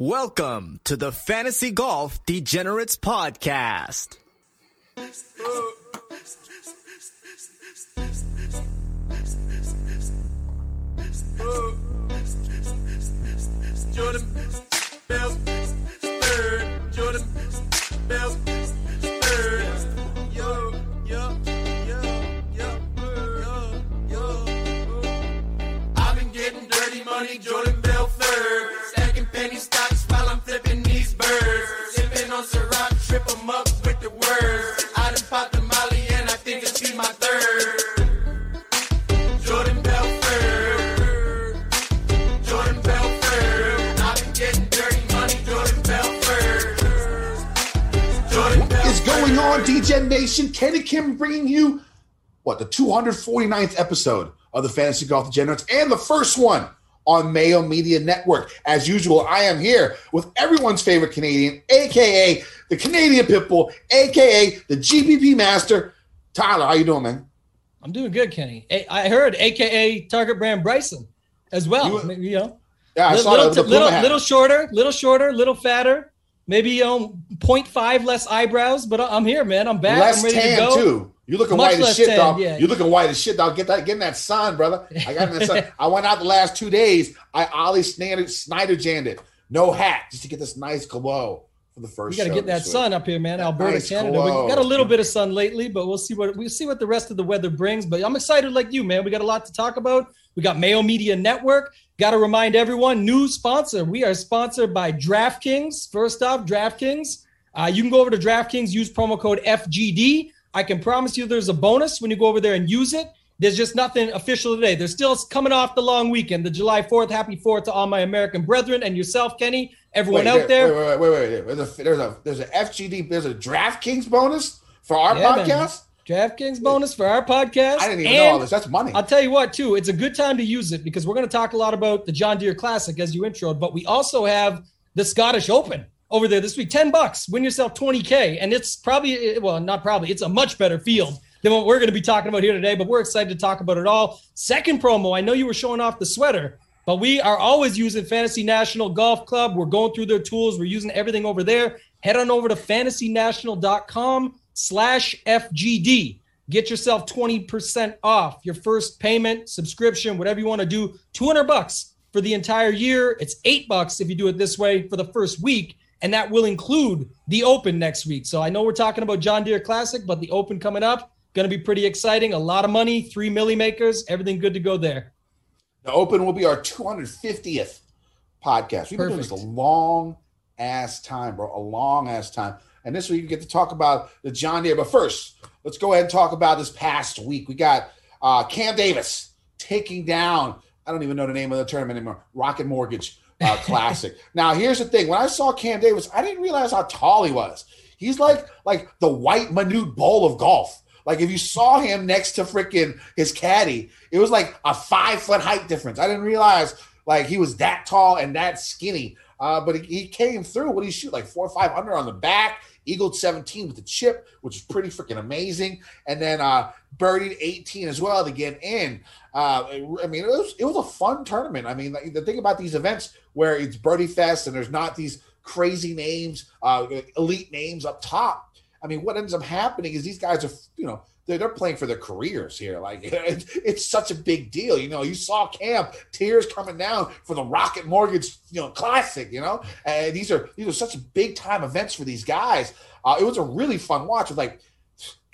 Welcome to the Fantasy Golf Degenerates Podcast. Jordan Bell. Jordan Bell, yo, yo, yo, yo, yo. I've been getting dirty money, Jordan going on, DegenNation? Kenny Kim bringing you what the 249th episode of the Fantasy Golf Degenerates and the first one on Mayo Media Network. As usual, I am here with everyone's favorite Canadian, aka the Canadian Pitbull, aka the GPP Master. Tyler, how you doing, man? I'm doing good, Kenny. I heard, AKA Target Brand Bryson, as well. You- You, know, Yeah, I little, saw little, the, the little, little shorter, little shorter, little fatter. Maybe um, you know, 0.5 less eyebrows, but I'm here, man. I'm back. less I'm ready tan to go. too. You looking Much white as shit, tan, dog. yeah. You looking white as shit, dog. Get that, get in that sun, brother. I got that sun. I went out the last two days. I Ollie Snyder, Snyder jammed it. No hat, just to get this nice glow for the We first. got to get that sun up here, man. Alberta, nice Canada. glow. We got a little bit of sun lately, but we'll see what we'll see what the rest of the weather brings. But I'm excited, like you, man. We got a lot to talk about. We got Mayo Media Network. Got to remind everyone, new sponsor. We are sponsored by DraftKings. First off, DraftKings. Uh, you can go over to DraftKings, use promo code FGD. I can promise you there's a bonus when you go over there and use it. There's just nothing official today. They're still coming off the long weekend, the July 4th. Happy 4th to all my American brethren and yourself, Kenny, everyone Wait, out there. Wait, wait, wait, wait, wait. There's a there's a there's a FGD. There's a DraftKings bonus for our Yeah, man. DraftKings bonus for our podcast. I didn't even and know all this. That's money. I'll tell you what, too, it's a good time to use it because we're going to talk a lot about the John Deere Classic as you introed, but we also have the Scottish Open over there this week. 10 bucks, win yourself 20K. And it's probably, eh, well, not probably, it's a much better field than what we're going to be talking about here today, but we're excited to talk about it all. Second promo, I know you were showing off the sweater. But we are always using Fantasy National Golf Club. We're going through their tools. We're using everything over there. Head on over to fantasynational.com slash FGD. Get yourself 20% off your first payment, subscription, whatever you want to do. 200 bucks for the entire year. It's eight bucks if you do it this way for the first week. And that will include the open next week. So I know we're talking about John Deere Classic, but the open coming up, going to be pretty exciting. A lot of money, three milli makers, everything good to go there. The Open will be our 250th podcast. We've been doing this a long ass time, bro. A long ass time. And this week we get to talk about the John Deere. But first, let's go ahead and talk about this past week. We got uh, Cam Davis taking down, I don't even know the name of the tournament anymore, Rocket Mortgage uh, Classic. now, here's the thing. When I saw Cam Davis, I didn't realize how tall he was. He's like like the white Manute Bol of golf. Like if you saw him next to freaking his caddy, it was like a five foot height difference. I didn't realize like he was that tall and that skinny. Uh, but he, he came through. What did he shoot? Like four or five under on the back. Eagled 17 with the chip, which is pretty freaking amazing. And then uh birdied 18 as well to get in. Uh, I mean, it was it was a fun tournament. I mean, the thing about these events where it's birdie fest and there's not these crazy names, uh, elite names up top. I mean, what ends up happening is these guys are, you know, they're, they're playing for their careers here. Like it's, it's such a big deal. You know, you saw Cam tears coming down for the Rocket Mortgage, you know, Classic. You know, and these are these are such big time events for these guys. Uh, it was a really fun watch with like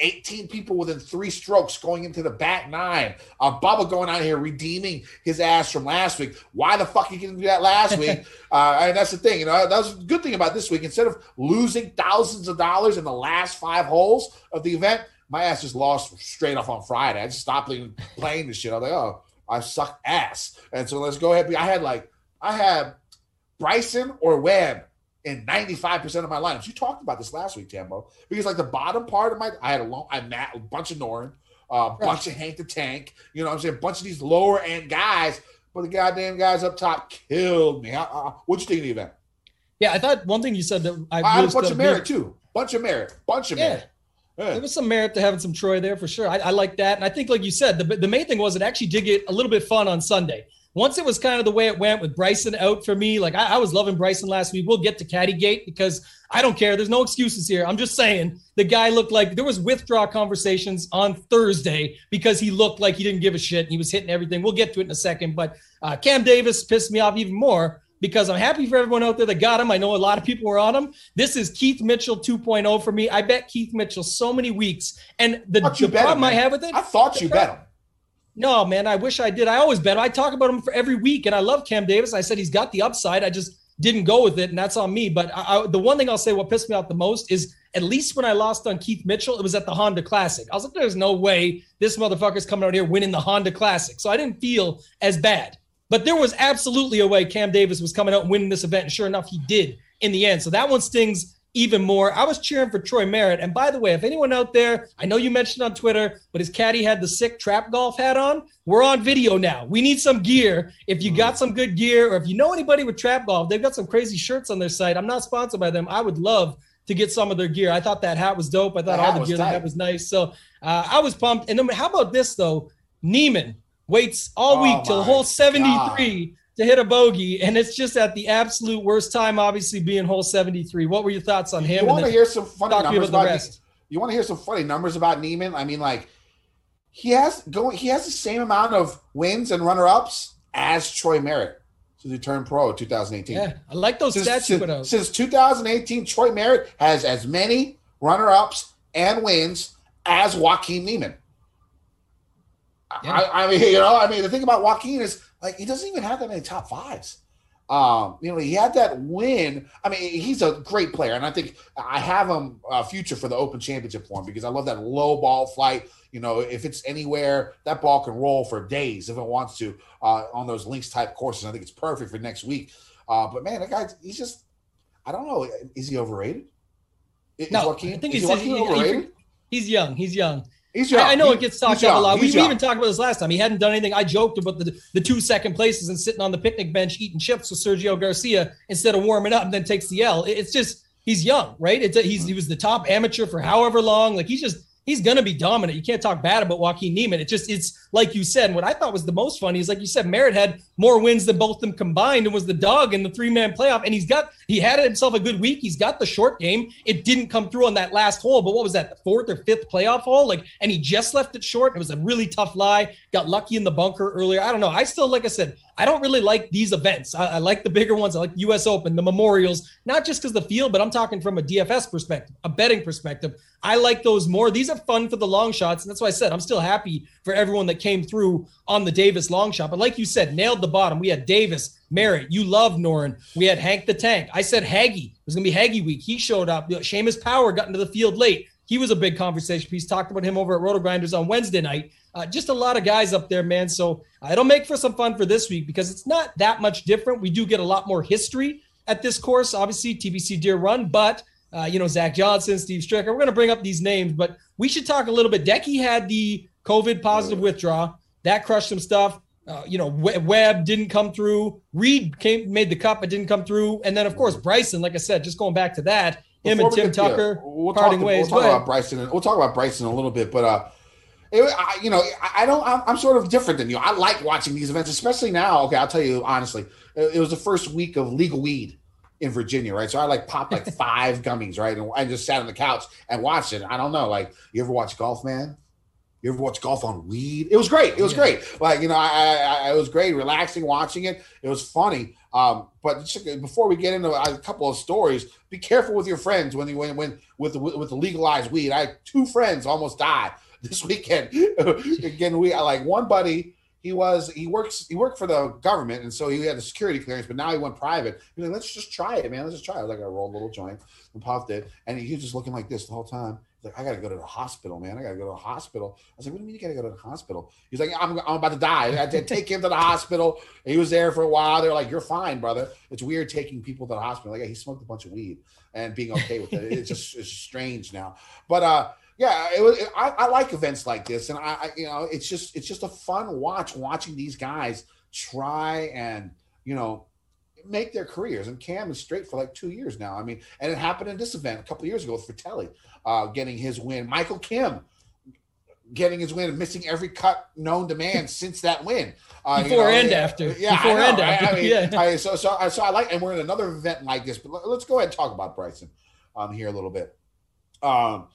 18 people within three strokes going into the bat nine. Uh, Bubba going out here redeeming his ass from last week. Why the fuck he didn't do that last week? Uh, and that's the thing. You know, that was a good thing about this week. Instead of losing thousands of dollars in the last five holes of the event, my ass just lost straight off on Friday. I just stopped playing, this shit. I was like, oh, I suck ass. And so let's go ahead. I had like, I had Bryson or Webb in 95% of my lineups. You talked about this last week, Tambo, because like the bottom part of my, I had a long, I met a bunch of Noren, a uh, bunch of Hank the Tank, you know what I'm saying? A bunch of these lower end guys, but the goddamn guys up top killed me. What'd you think of the event? Yeah, I thought one thing you said that I, I had a bunch of Merritt too. Bunch of Merritt. Bunch of Yeah. Merritt. Yeah. There was some merit to having some Troy there for sure. I, I like that. And I think, like you said, the, the main thing was it actually did get a little bit fun on Sunday. Once it was kind of the way it went with Bryson out for me, like I, I was loving Bryson last week. We'll get to Caddygate because I don't care. There's no excuses here. I'm just saying the guy looked like there was withdraw conversations on Thursday because he looked like he didn't give a shit. He was hitting everything. We'll get to it in a second. But uh, Cam Davis pissed me off even more because I'm happy for everyone out there that got him. I know a lot of people were on him. This is Keith Mitchell 2.0 for me. I bet Keith Mitchell so many weeks. And the, the bet him, problem I have with it, I thought you bet him. no, man, I wish I did. I always bet. him. I talk about him for every week, and I love Cam Davis. I said he's got the upside. I just didn't go with it, and that's on me. But I, I, the one thing I'll say, what pissed me off the most is at least when I lost on Keith Mitchell, it was at the Honda Classic. I was like, there's no way this motherfucker's coming out here winning the Honda Classic. So I didn't feel as bad. But there was absolutely a way Cam Davis was coming out and winning this event. And sure enough, he did in the end. So that one stings even more. I was cheering for Troy Merritt. And by the way, if anyone out there, I know you mentioned on Twitter, but his caddy had the sick trap golf hat on. We're on video now. We need some gear. If you got some good gear, or if you know anybody with trap golf, they've got some crazy shirts on their site. I'm not sponsored by them. I would love to get some of their gear. I thought that hat was dope. I thought That all the gear they tight. had was nice. So uh, I was pumped. And then how about this though? Niemann waits all Oh week till hole 73 to hit a bogey, and it's just at the absolute worst time, obviously being hole 73. What were your thoughts on him? You want to hear some funny talk to me numbers about rest. You want to hear some funny numbers about Niemann? I mean, like he has going. He has the same amount of wins and runner ups as Troy Merritt since he turned pro in 2018. Yeah, I like those Since, stats since, since 2018, Troy Merritt has as many runner ups and wins as Joaquin Niemann. I, I mean, you know, I mean, the thing about Joaquin is like he doesn't even have that many top fives. Um, you know, he had that win. I mean, he's a great player, and I think I have him uh, future for the Open Championship for him because I love that low ball flight. You know, if it's anywhere, that ball can roll for days if it wants to uh, on those links type courses. I think it's perfect for next week. Uh, but man, that guy, he's just, I don't know, is he overrated? Is No, Joaquin, I think he's, Joaquin he- he- overrated? he's young. He's young. He's young. I, I know He- it gets talked about a lot. We, we even talked about this last time. He hadn't done anything. I joked about the, the two second places and sitting on the picnic bench eating chips with Sergio Garcia instead of warming up and then takes the L. It- It's just he's young, right? It's a, he's he was the top amateur for however long. Like he's just he's gonna be dominant. You can't talk bad about Joaquin Niemann. It just it's like you said. What I thought was the most funny is like you said, Merritt had more wins than both of them combined and was the dog in the three man playoff. And he's got he had himself a good week. He's got the short game. It didn't come through on that last hole, but what was that, the fourth or fifth playoff hole? Like, and he just left it short. It was a really tough lie. Got lucky in the bunker earlier. I don't know. I still, like I said, I don't really like these events. I, I like the bigger ones. I like US Open, the memorials, not just because the field, but I'm talking from a DFS perspective, a betting perspective. I like those more. These are fun for the long shots. And that's why I said I'm still happy for everyone that came through on the Davis long shot. But like you said, nailed the bottom. We had Davis, Merritt. You love Noren. We had Hank the Tank. I said Haggy. It was going to be Haggy week. He showed up. Seamus Power got into the field late. He was a big conversation piece. Talked about him over at Roto Grinders on Wednesday night. Uh, just a lot of guys up there, man. So uh, it'll make for some fun for this week because it's not that much different. We do get a lot more history at this course. Obviously, TPC Deere Run, but uh, you know Zach Johnson, Steve Stricker. We're going to bring up these names, but we should talk a little bit. Decky had the COVID positive withdrawal that crushed some stuff. Uh, you know, Webb didn't come through. Reed came made the cut, but didn't come through. And then of course Bryson, like I said, just going back to that, him Before and Tim get Tucker we'll parting talk, ways. We'll talk about Bryson. and- We'll talk about Bryson a little bit, but uh, it, I, you know, I, don't. I'm, I'm sort of different than you. I like watching these events, especially now. Okay, I'll tell you honestly, it, it was the first week of legal weed in Virginia, right? So I like popped like five gummies, right, and I just sat on the couch and watched it. I don't know, like you ever watch Golf Man? You ever watch golf on weed? It was great. It was great. Like you know, I, I, I it was great, relaxing watching it. It was funny. Um, but before we get into a couple of stories, be careful with your friends when you when when with the, with the legalized weed. I had two friends almost died this weekend. Again, we like one buddy. He was he works he worked for the government, and so he had a security clearance. But now he went private. He's like, let's just try it, man. Let's just try it. Like, I rolled a little joint and puffed it, and he was just looking like this the whole time. He's like, I gotta go to the hospital, man. I gotta go to the hospital. I was like, what do you mean you gotta go to the hospital? He's like, I'm, I'm about to die. I had take him to the hospital. And he was there for a while. They're like, you're fine, brother. It's weird taking people to the hospital. Like, he smoked a bunch of weed and being okay with it. It's just it's strange now. But uh, yeah, it was. I, I like events like this, and I, I, you know, it's just it's just a fun watch watching these guys try and you know make their careers. And Cam is straight for like two years now. I mean, and it happened in this event a couple of years ago with Frittelli, uh, getting his win. Michael Kim getting his win and missing every cut known to man since that win. Uh, you Before know, and after. Yeah, Before I and after, I mean, yeah. I- so so I- so I like, and we're in another event like this. But let- let's go ahead and talk about Bryson um, here a little bit. Um,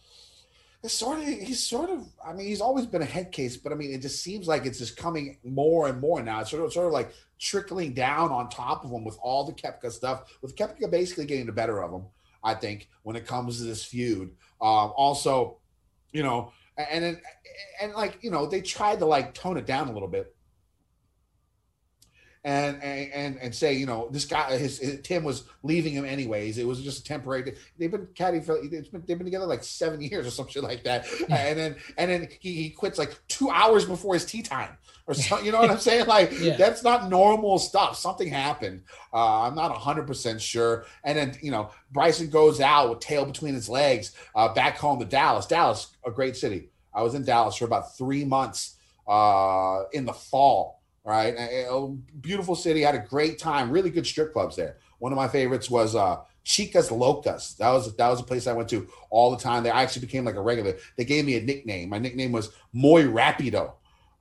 it's sort of he's sort of I mean he's always been a head case, but I mean it just seems like it's just coming more and more now. It's sort of sort of like trickling down on top of him with all the Koepka stuff, with Koepka basically getting the better of him. I think when it comes to this feud. Um, also, you know, and and and like you know they tried to like tone it down a little bit. And, and and and say you know this guy his, his Tim was leaving him anyways. It was just a temporary. They've been caddy for it's been they've been together like seven years or some shit like that. And then and then he, he quits like two hours before his tea time or something. You know what I'm saying? Like Yeah. that's not normal stuff. Something happened. Uh, I'm not 100 percent sure. And then you know Bryson goes out with tail between his legs uh, back home to Dallas. Dallas, a great city. I was in Dallas for about three months uh, in the fall. Right, a, beautiful city. Had a great time. Really good strip clubs there. One of my favorites was uh, Chicas Locas. That was that was a place I went to all the time. There, I actually became like a regular. They gave me a nickname. My nickname was Muy Rapido.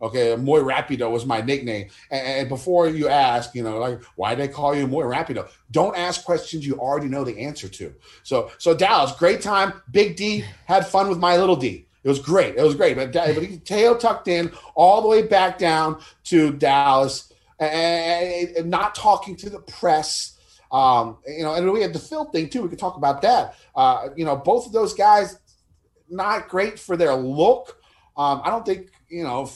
Okay, Muy Rapido was my nickname. And, and before you ask, you know, like why they call you Muy Rapido? Don't ask questions you already know the answer to. So, so Dallas, great time. Big D had fun with my little D. It was great. It was great. But, but he tail tucked in all the way back down to Dallas and, and not talking to the press. Um, you know, and we had the Phil thing too. We could talk about that. Uh, you know, both of those guys not great for their look. Um, I don't think you know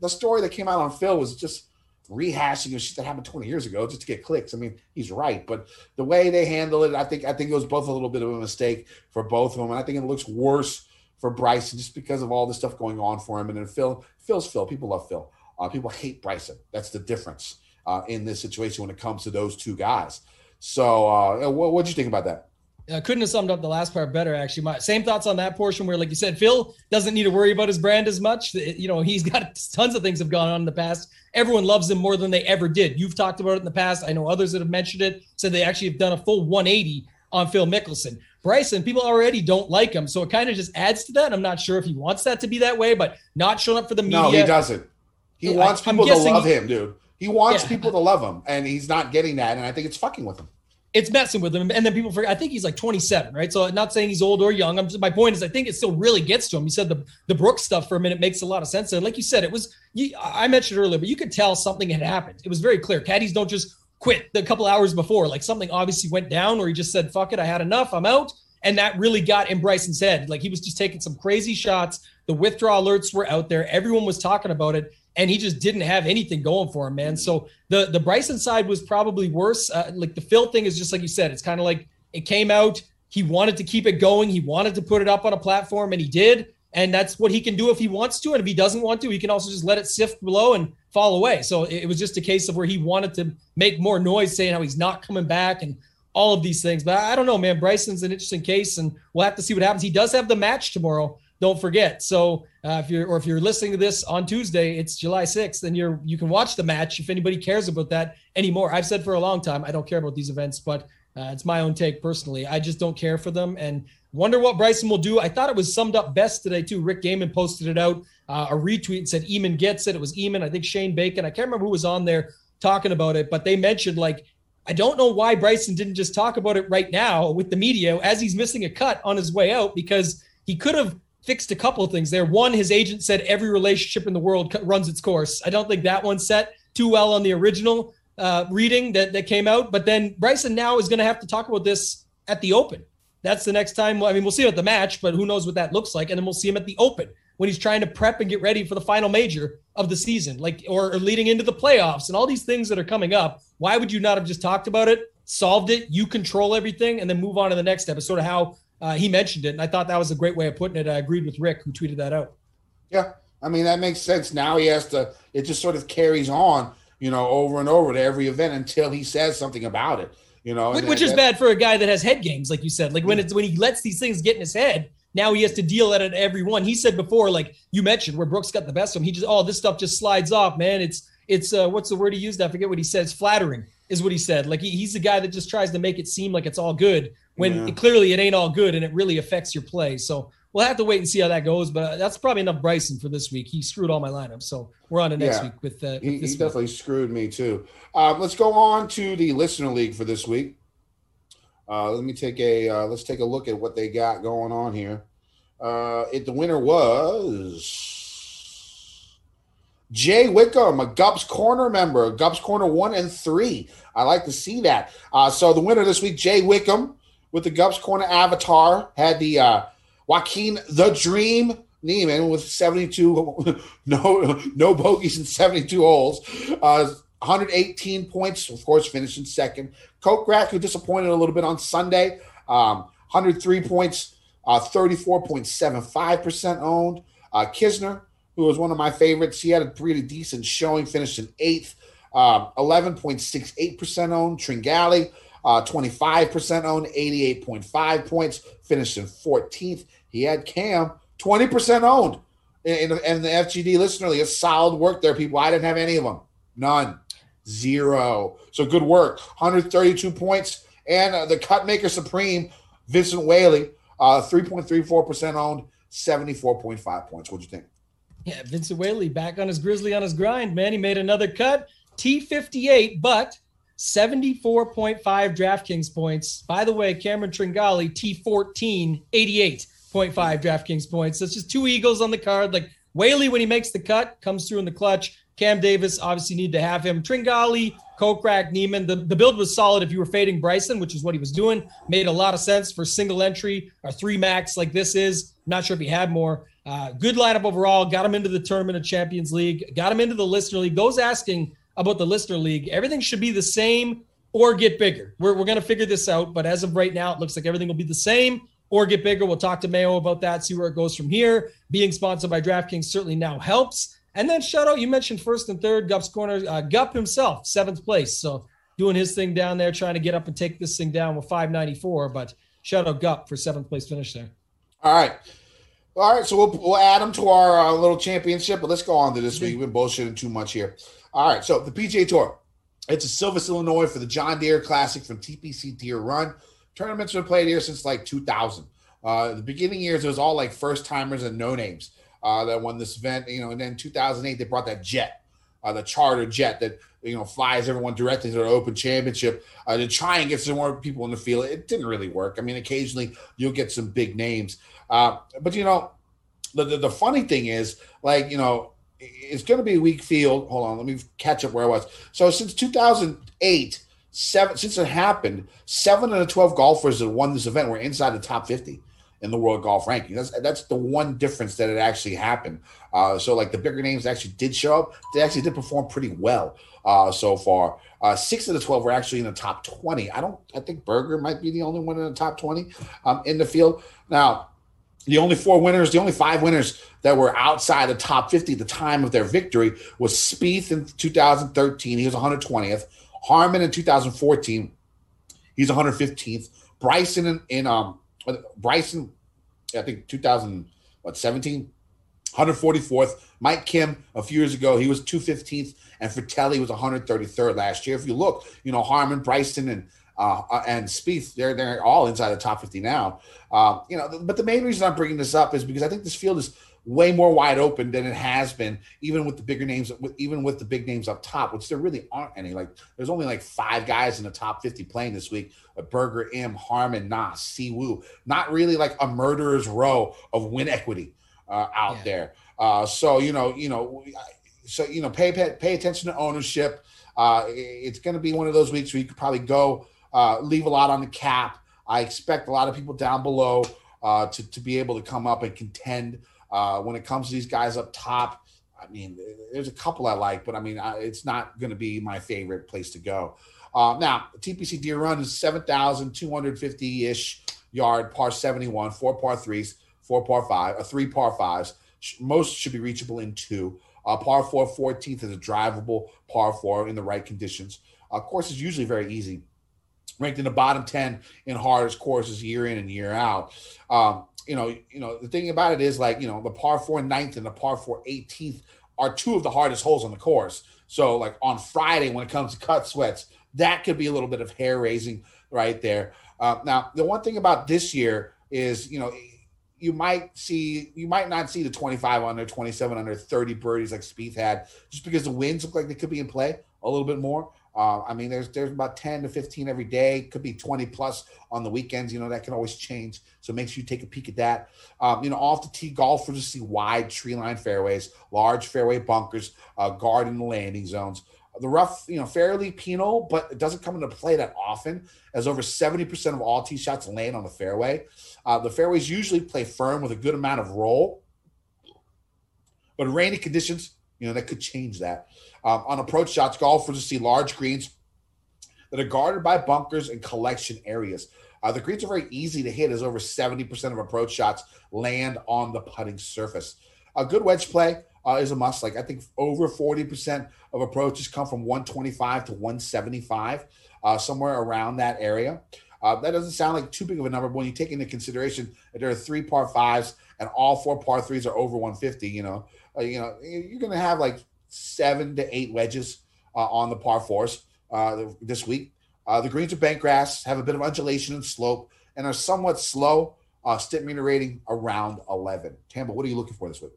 the story that came out on Phil was just rehashing of shit that happened 20 years ago just to get clicks. I mean, he's right, but the way they handle it, I think I think it was both a little bit of a mistake for both of them, and I think it looks worse for Bryson just because of all the stuff going on for him. And then Phil, Phil's Phil. People love Phil. Uh, people hate Bryson. That's the difference uh, in this situation when it comes to those two guys. So, uh, what do you think about that? I couldn't have summed up the last part better, actually. My same thoughts on that portion where, like you said, Phil doesn't need to worry about his brand as much. You know, he's got tons of things have gone on in the past. Everyone loves him more than they ever did. You've talked about it in the past. I know others that have mentioned it, said they actually have done a full 180 on Phil Mickelson. Bryson, people already don't like him. So it kind of just adds to that. I'm not sure if he wants that to be that way, but not showing up for the media. No, he doesn't. He Yeah, wants I- people to love him, dude. He wants Yeah. people to love him, and he's not getting that. And I think it's fucking with him. it's messing with him. And then people forget, I think he's like 27, right? So not saying he's old or young. I'm just, my point is, I think it still really gets to him. You said the, the Brooks stuff for a minute makes a lot of sense. And like you said, it was, you, I mentioned earlier, but you could tell something had happened. It was very clear. Caddies don't just quit the couple hours before. Like something obviously went down where he just said, fuck it, I had enough, I'm out. And that really got in Bryson's head. Like he was just taking some crazy shots. The withdrawal alerts were out there. Everyone was talking about it. And he just didn't have anything going for him, man. So the the Bryson side was probably worse. Uh, like the Phil thing is just like you said. It's kind of like it came out. He wanted to keep it going. He wanted to put it up on a platform, and he did. And that's what he can do if he wants to. And if he doesn't want to, he can also just let it sift below and fall away. So it, was just a case of where he wanted to make more noise, saying how he's not coming back and all of these things. But I don't know, man. Bryson's an interesting case, and we'll have to see what happens. He does have the match tomorrow. Don't forget. So uh, if you're or if you're listening to this on Tuesday, it's July 6th, and you're you can watch the match if anybody cares about that anymore. I've said for a long time I don't care about these events, but uh, it's my own take personally. I just don't care for them, and wonder what Bryson will do. I thought it was summed up best today too. Rick Gehman posted it out, uh, a retweet and said Eamon gets it. It was Eamon, I think Shane Bacon. I can't remember who was on there talking about it, but they mentioned like I don't know why Bryson didn't just talk about it right now with the media as he's missing a cut on his way out because he could have fixed a couple of things there. One, his agent said every relationship in the world runs its course. I don't think that one set too well on the original uh, reading that, that came out. But then Bryson now is going to have to talk about this at the Open. That's the next time. I mean, we'll see him at the match, but who knows what that looks like. And then we'll see him at the Open when he's trying to prep and get ready for the final major of the season, like or, or leading into the playoffs and all these things that are coming up. Why would you not have just talked about it, solved it, you control everything, and then move on to the next step? Sort of how uh, he mentioned it, and I thought that was a great way of putting it. I agreed with Rick, who tweeted that out. Yeah, I mean that makes sense. Now he has to. It just sort of carries on, you know, over and over to every event until he says something about it. You know, Which, which that- is that- bad for a guy that has head games, like you said. Like when it's when he lets these things get in his head, now he has to deal at it every one. He said before, like you mentioned, where Brooks got the best of him, he just oh this stuff just slides off, man. It's it's uh, what's the word he used? I forget what he said. It's flattering, is what he said. Like he, he's the guy that just tries to make it seem like it's all good when Yeah. it- clearly it ain't all good and it really affects your play. So we'll have to wait and see how that goes. But that's probably enough Bryson for this week. He screwed all my lineups, so we're on to next Yeah. week with, uh, with He, he definitely screwed me too. Um, let's go on to the listener league for this week. Uh, let me take a uh, let's take a look at what they got going on here. Uh, it the winner was Jay Wickham, a Gups Corner member, Gups Corner one and three. I like to see that. Uh, so the winner this week, Jay Wickham, with the Gups Corner avatar, had the uh, Joaquin the Dream Niemann with 72 no no bogeys and 72 holes. Uh, 118 points, of course, finishing second. Kokrak, who disappointed a little bit on Sunday, um, 103 points, uh, 34.75% owned. Uh, Kisner, who was one of my favorites, he had a pretty decent showing, finished in eighth, um, 11.68% owned. Tringale, uh, 25% owned, 88.5 points, finished in 14th. He had Cam, 20% owned. And, the FGD listener league, solid work there, people. I didn't have any of them. None. Zero. So good work. 132 points. And uh, the cut maker supreme, Vincent Whaley, uh, 3.34% owned, 74.5 points. What'd you think? Yeah, Vincent Whaley back on his Grizzly on his grind, man. He made another cut. T58, but 74.5 DraftKings points. By the way, Cameron Tringale, T14, 88.5 DraftKings points. That's just two Eagles on the card. Like Whaley, when he makes the cut, comes through in the clutch. Cam Davis, obviously need to have him. Tringale, Kokrak, Niemann. The, the build was solid if you were fading Bryson, which is what he was doing. Made a lot of sense for single entry or three max like this is. Not sure if he had more. Uh, good lineup overall. Got him into the Tournament of Champions League. Got him into the Listener League. Those asking about the Listener League, everything should be the same or get bigger. We're, we're going to figure this out. But as of right now, it looks like everything will be the same or get bigger. We'll talk to Mayo about that, see where it goes from here. Being sponsored by DraftKings certainly now helps. And then shout out, you mentioned first and third, Gup's corner. Uh, Gup himself, seventh place. So doing his thing down there, trying to get up and take this thing down with 594. But shout out Gup for seventh place finish there. All right. All right, so we'll, we'll add them to our uh, little championship, but let's go on to this week. We've been bullshitting too much here. All right, so the PGA Tour. It's in Silvis, Illinois for the John Deere Classic from TPC Deere Run. Tournaments have been played here since like 2000. Uh, the beginning years, it was all like first timers and no names uh, that won this event. You know, and then 2008 they brought that jet, uh, the charter jet that you know flies everyone directly to the Open Championship uh, to try and get some more people in the field. It didn't really work. I mean, occasionally you'll get some big names, uh, but you know, the, the the funny thing is, like you know, it's going to be a weak field. Hold on, let me catch up where I was. So since 2008, seven since it happened, seven of the 12 golfers that won this event were inside the top 50 in the world golf ranking. That's that's the one difference that it actually happened. Uh, so like the bigger names actually did show up. They actually did perform pretty well uh, so far. Uh, six of the 12 were actually in the top 20. I don't. I think Berger might be the only one in the top 20 um, in the field. Now, the only four winners, the only five winners that were outside the top 50 at the time of their victory was Spieth in 2013. He was 120th. Harman in 2014. He's 115th. Bryson in, in um Bryson, I think 2000 what 17, 144th. Mike Kim a few years ago he was 215th, and Frittelli was 133rd last year. If you look, you know Harman, Bryson, and uh, uh, and Spieth, they're they're all inside the top 50 now. Uh, you know, but the main reason I'm bringing this up is because I think this field is way more wide open than it has been, even with the bigger names, with, even with the big names up top, which there really aren't any. Like there's only like five guys in the top 50 playing this week: Berger, M, Harman, Nas, Siwoo. Not really like a murderer's row of win equity uh, out Yeah. there. Uh, so you know, you know, so you know, pay pay, pay attention to ownership. Uh, it's going to be one of those weeks where you could probably go uh, leave a lot on the cap. I expect a lot of people down below uh, to to be able to come up and contend uh, when it comes to these guys up top. I mean, there's a couple I like, but I mean, I, it's not going to be my favorite place to go. Uh, now, TPC Deere Run is 7,250 ish yard, par 71, four par threes, four par five, uh, three par fives. Most should be reachable in two. Uh, par four, 14th is a drivable par four in the right conditions. Uh, course is usually very easy. Ranked in the bottom 10 in hardest courses year in and year out. Um, you know, you know, the thing about it is like, you know, the par four ninth and the par four 18th are two of the hardest holes on the course. So, like on Friday, when it comes to cut sweats, that could be a little bit of hair raising right there. Uh, now, the one thing about this year is, you know, you might see, you might not see the 25 under, 27 under, 30 birdies like Spieth had, just because the winds look like they could be in play a little bit more. Uh, I mean, there's there's about 10 to 15 every day. Could be 20 plus on the weekends. You know, that can always change. So make sure you take a peek at that. Um, you know, off the tee golfers to see wide tree line fairways, large fairway bunkers, uh, garden landing zones. The rough, you know, fairly penal, but it doesn't come into play that often, as over 70% of all tee shots land on the fairway. Uh, the fairways usually play firm with a good amount of roll, but rainy conditions, you know, that could change that. Um, on approach shots, golfers see large greens that are guarded by bunkers and collection areas. Uh, the greens are very easy to hit, as over 70% of approach shots land on the putting surface. A good wedge play uh, is a must. Like I think over 40% of approaches come from 125 to 175, uh, somewhere around that area. Uh, that doesn't sound like too big of a number, but when you take into consideration that there are three par fives and all four par threes are over 150, you know, uh, you know, you're going to have like seven to eight wedges uh, on the par fours uh, this week. Uh, the greens are bent grass, have a bit of undulation and slope, and are somewhat slow. Uh, Stimpmeter rating around 11. Tampa, what are you looking for this week?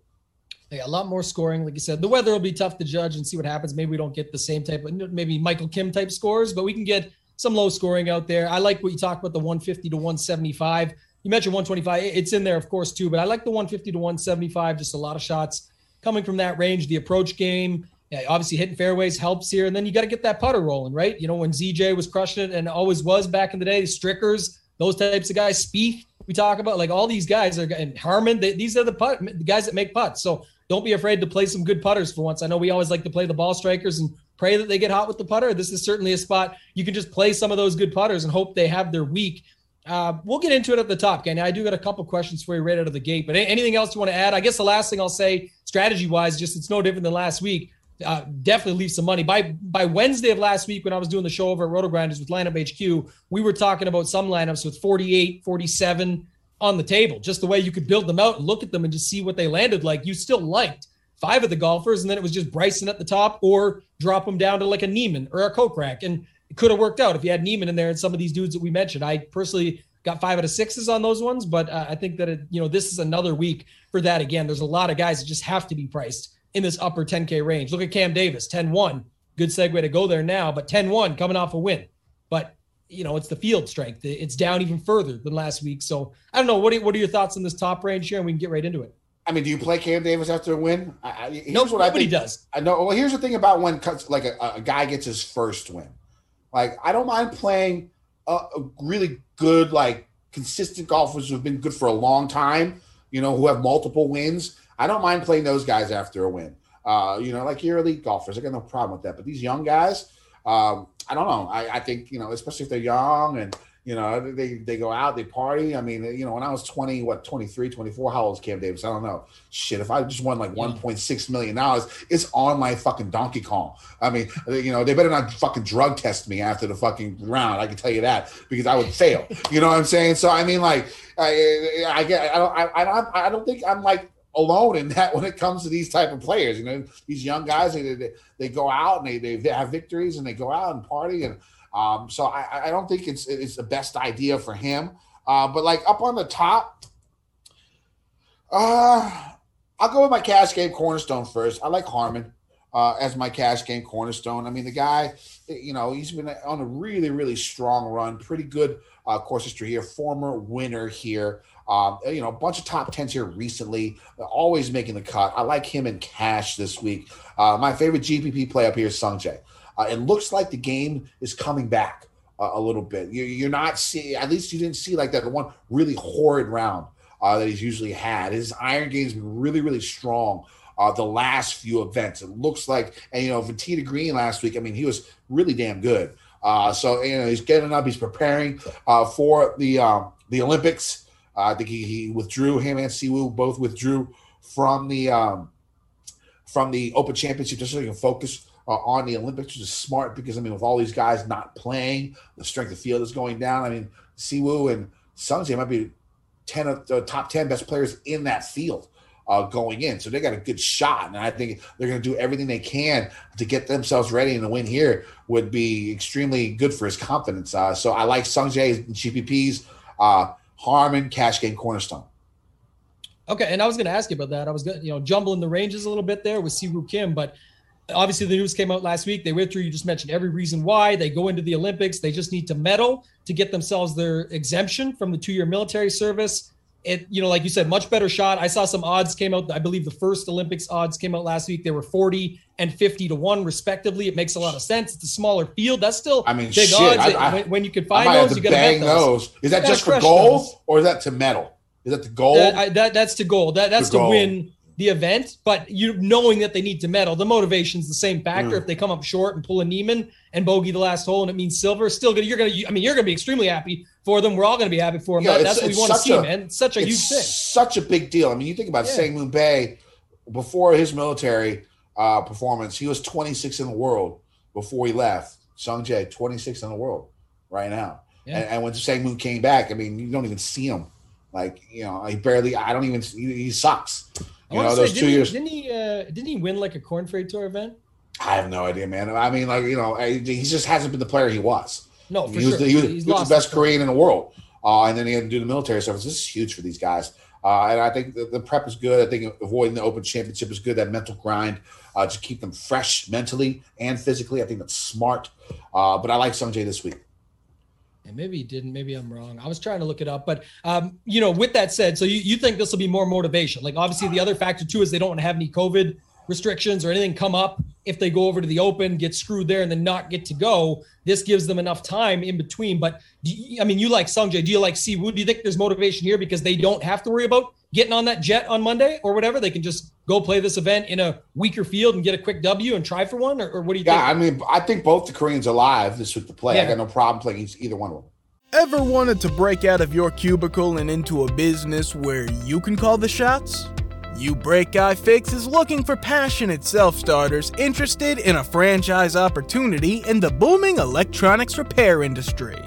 A lot more scoring. Like you said, the weather will be tough to judge and see what happens. Maybe we don't get the same type of maybe Michael Kim type scores, but we can get some low scoring out there. I like what you talked about the 150 to 175. You mentioned 125. It's in there, of course, too, but I like the 150 to 175. Just a lot of shots coming from that range. The approach game, obviously hitting fairways helps here. And then you got to get that putter rolling, right? You know, when ZJ was crushing it and always was back in the day, Strickers, those types of guys, Spieth, we talk about like all these guys are and Harman. They, these are the putt the guys that make putts. So don't be afraid to play some good putters for once. I know we always like to play the ball strikers and pray that they get hot with the putter. This is certainly a spot you can just play some of those good putters and hope they have their week. Uh, we'll get into it at the top, Kenny. I do got a couple questions for you right out of the gate. But anything else you want to add? I guess the last thing I'll say, strategy wise, just it's no different than last week. Uh, definitely leave some money. By by Wednesday of last week, when I was doing the show over at Roto Grinders with Lineup HQ, we were talking about some lineups with 48, 47 on the table, just the way you could build them out and look at them and just see what they landed like. You still liked five of the golfers, and then it was just Bryson at the top, or drop them down to like a Niemann or a Kokrak, and it could have worked out if you had Niemann in there and some of these dudes that we mentioned. I personally got five out of sixes on those ones, but uh, I think that it, you know this is another week for that. Again, there's a lot of guys that just have to be priced in this upper 10K range. Look at Cam Davis, 10-1. Good segue to go there now, but 10-1 coming off a win. But you know, it's the field strength. It's down even further than last week. So I don't know. What are, what are your thoughts on this top range here? And we can get right into it. I mean, do you play Cam Davis after a win? I, I, here's No, what I nobody think. does. I know. Well, here's the thing about when cuts like a, a guy gets his first win. Like I don't mind playing a, a really good, like consistent golfers who've been good for a long time. You know, who have multiple wins. I don't mind playing those guys after a win. Uh, you know, like your elite golfers, I got no problem with that. But these young guys, um, I don't know. I, I think you know, especially if they're young and you know they they go out, they party. I mean, you know, when I was 20, what 23, 24, how old is Cam Davis? I don't know. Shit, if I just won like hmm. 1.6 million dollars, it's on my fucking Donkey Kong. I mean, you know, they better not fucking drug test me after the fucking round. I can tell you that because I would fail. You know what I'm saying? So I mean, like, I I get I don't I, I don't I don't think I'm like alone in that when it comes to these type of players. You know, these young guys, they, they, they go out and they, they have victories and they go out and party. And um, so I, I don't think it's it's the best idea for him. Uh, but like up on the top, uh, I'll go with my cash game cornerstone first. I like Harman uh, as my cash game cornerstone. I mean, the guy, you know, he's been on a really, really strong run. Pretty good uh, course history here. Former winner here. Um, you know, a bunch of top tens here recently. Always making the cut. I like him in cash this week. Uh, my favorite GPP play up here is Sung Jae. Uh, it looks like the game is coming back uh, a little bit. You, you're not seeing, at least you didn't see like that one really horrid round uh, that he's usually had. His iron game's been really, really strong uh, the last few events. It looks like, and you know, Vantita Green last week, I mean, he was really damn good. Uh, so you know, he's getting up, he's preparing uh, for the um, the Olympics. I think he, he withdrew. Him and Siwoo both withdrew from the um, from the Open Championship just so he can focus uh, on the Olympics, which is smart because I mean, with all these guys not playing, the strength of field is going down. I mean, Siwoo and Sungjae might be ten of the top ten best players in that field uh, going in. So they got a good shot. And I think they're going to do everything they can to get themselves ready. And the win here would be extremely good for his confidence. Uh, so I like Sung Jae's GPPs, uh, Harman, Cash Game Cornerstone. Okay, and I was going to ask you about that. I was gonna, you know, jumbling the ranges a little bit there with Siwoo Kim, but obviously the news came out last week. They went through. You just mentioned every reason why. They go into the Olympics. They just need to medal to get themselves their exemption from the two-year military service. It you know like you said much better shot. I saw some odds came out. I believe the first olympics odds came out last week. They were 40 and 50 to 1 respectively. It makes a lot of sense. It's a smaller field. That's still i mean big shit, odds. I, I, when, when, you can find those you gotta bang those. those. is that just for gold or is that to medal is that the goal that, I, that, that's to goal that, that's to, to win the event, but you knowing that they need to medal, the motivation's the same factor. Mm. If they come up short and pull a Niemann and bogey the last hole and it means silver, still gonna you're gonna I mean you're gonna be extremely happy for them. We're all gonna be happy for them. Yeah, that's what we want to see, a, man. It's such a huge thing. Such a big deal. I mean, you think about yeah. Sang Moon Bae before his military uh, performance, he was 26 in the world before he left. Sung Jae, 26 in the world right now. Yeah. And, and when Sang Moon came back, I mean, you don't even see him. Like, you know, he barely, I don't even, he, he sucks. You know, those say, two didn't years. He, didn't he? Uh, didn't he win like a Corn Ferry Tour event? I have no idea, man. I mean, like you know, he just hasn't been the player he was. No, for he sure. Was the, he was, he was the best Korean in the world, uh, and then he had to do the military service. This is huge for these guys, uh, and I think the, the, prep is good. I think avoiding the Open Championship is good. That mental grind uh, to keep them fresh mentally and physically. I think that's smart. Uh, but I like Sung Jae this week. And maybe he didn't. Maybe I'm wrong. I was trying to look it up, but um, you know, with that said, so you, you think this will be more motivation? Like obviously, the other factor too is they don't have any COVID restrictions or anything come up if they go over to the open, get screwed there, and then not get to go. This gives them enough time in between. But you, I mean, you like Sungjae? Do you like Siwoo? Do you think there's motivation here because they don't have to worry about getting on that jet on Monday or whatever? They can just go play this event in a weaker field and get a quick W and try for one, or, or what do you yeah, think? I mean, I think both the Koreans are live this week to play. Yeah. I got no problem playing either one of them. Ever wanted to break out of your cubicle and into a business where you can call the shots? You Break iFix is looking for passionate self starters interested in a franchise opportunity in the booming electronics repair industry.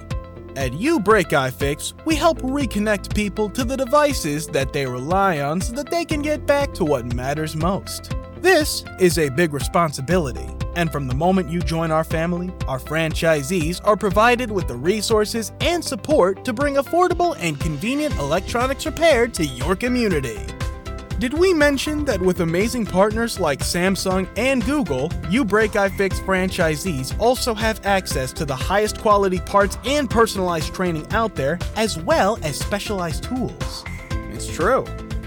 At You Break iFix, we help reconnect people to the devices that they rely on so that they can get back to what matters most. This is a big responsibility, and from the moment you join our family, our franchisees are provided with the resources and support to bring affordable and convenient electronics repair to your community. Did we mention that with amazing partners like Samsung and Google, You Break iFix franchisees also have access to the highest quality parts and personalized training out there, as well as specialized tools? It's true.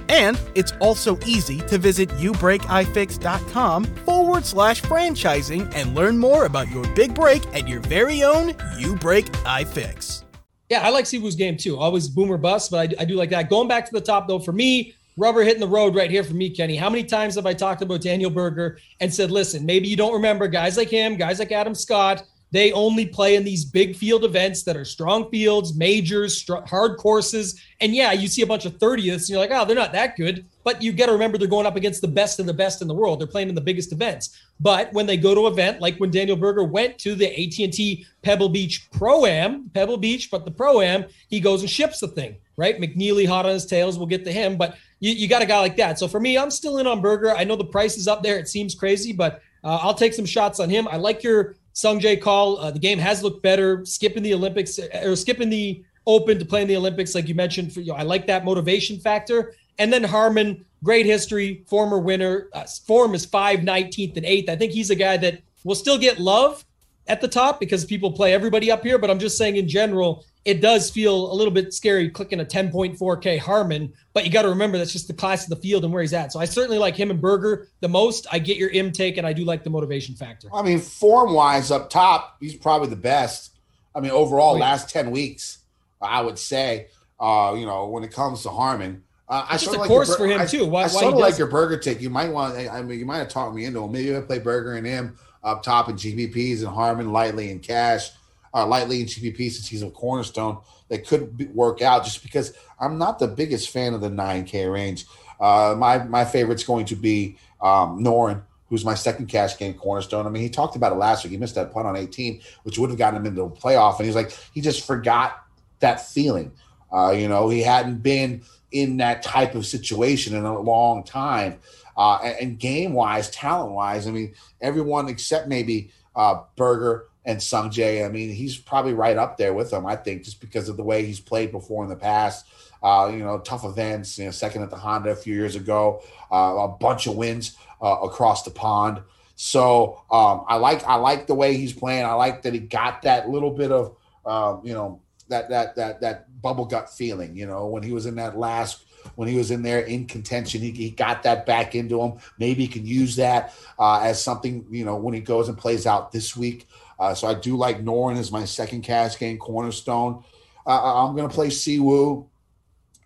And it's also easy to visit youbreakifix.com forward slash franchising and learn more about your big break at your very own You Break iFix. Yeah, I like Siwoo's game too. Always boomer bust, but I, I do like that. Going back to the top though, for me, rubber hitting the road right here for me, Kenny. How many times have I talked about Daniel Berger and said, listen, maybe you don't remember guys like him, guys like Adam Scott. They only play in these big field events that are strong fields, majors, hard courses. And yeah, you see a bunch of 30ths and you're like, oh, they're not that good. But you got to remember they're going up against the best of the best in the world. They're playing in the biggest events. But when they go to an event, like when Daniel Berger went to the AT&T Pebble Beach Pro-Am, Pebble Beach, but the Pro-Am, he goes and ships the thing, right? McNealy hot on his tails. We'll get to him. But you, you got a guy like that. So for me, I'm still in on Berger. I know the price is up there. It seems crazy, but uh, I'll take some shots on him. I like your Sung Jae call. Uh, the game has looked better. Skipping the Olympics or skipping the Open to play in the Olympics, like you mentioned. For, you know, I like that motivation factor. And then Harman, great history, former winner. Uh, form is 5, 19th, and 8th. I think he's a guy that will still get love at the top because people play everybody up here. But I'm just saying in general, it does feel a little bit scary clicking a 10.4K Harman. But you got to remember that's just the class of the field and where he's at. So I certainly like him and Berger the most. I get your intake and I do like the motivation factor. I mean, form wise up top, he's probably the best. I mean, overall, Oh, yeah. last 10 weeks, I would say, uh, you know, when it comes to Harman. Uh, I It's just sorta a like your course for him, I- too. Why- I sort of like your Berger take. You might want, I mean, you might have talked me into it. Maybe I play Berger and him up top in GPPs and Harman lightly and cash, uh, lightly and GPP since he's a cornerstone. That could be, work out just because I'm not the biggest fan of the 9K range. Uh, my my favorite's going to be um, Noren, who's my second cash game cornerstone. I mean, he talked about it last week. He missed that punt on 18, which would have gotten him into a playoff, and he's like, he just forgot that feeling. Uh, you know, he hadn't been in that type of situation in a long time. Uh, and, and game wise, talent wise, I mean, everyone except maybe uh, Berger and Sung Jae. I mean, he's probably right up there with them. I think just because of the way he's played before in the past. Uh, you know, tough events. You know, second at the Honda a few years ago, uh, a bunch of wins uh, across the pond. So um, I like I like the way he's playing. I like that he got that little bit of um, you know that that that that bubble gut feeling. You know, when he was in that last when he was in there in contention, he, he got that back into him. Maybe he can use that uh, as something you know when he goes and plays out this week. Uh, so I do like Noren as my second cash game cornerstone. Uh, I'm going to play Siwoo,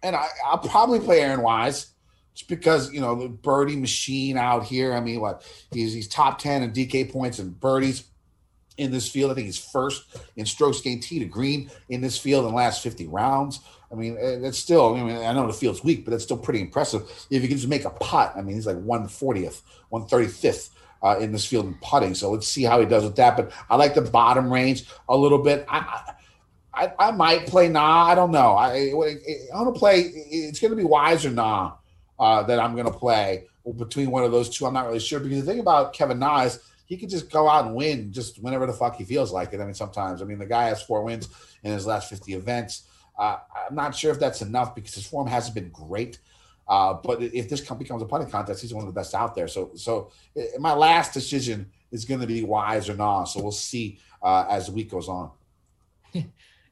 and I, I'll probably play Aaron Wise just because you know the birdie machine out here. I mean, what he's he's top ten in DK points and birdies in this field. I think he's first in strokes gained tee to green in this field in the last 50 rounds. I mean, that's still. I mean, I know the field's weak, but that's still pretty impressive. If you can just make a putt, I mean, he's like 140th, 135th. Uh, in this field in putting, so let's see how he does with that. But I like the bottom range a little bit. I, I, I, might play Na. I don't know. I, I want to play. It's going to be Wise or Na uh, that I'm going to play between one of those two. I'm not really sure because the thing about Kevin Na is he can just go out and win just whenever the fuck he feels like it. I mean, sometimes. I mean, the guy has four wins in his last 50 events. Uh, I'm not sure if that's enough because his form hasn't been great. Uh, but if this becomes a punting contest, he's one of the best out there. So, so eh, my last decision is going to be Wise or Na. So we'll see uh, as the week goes on.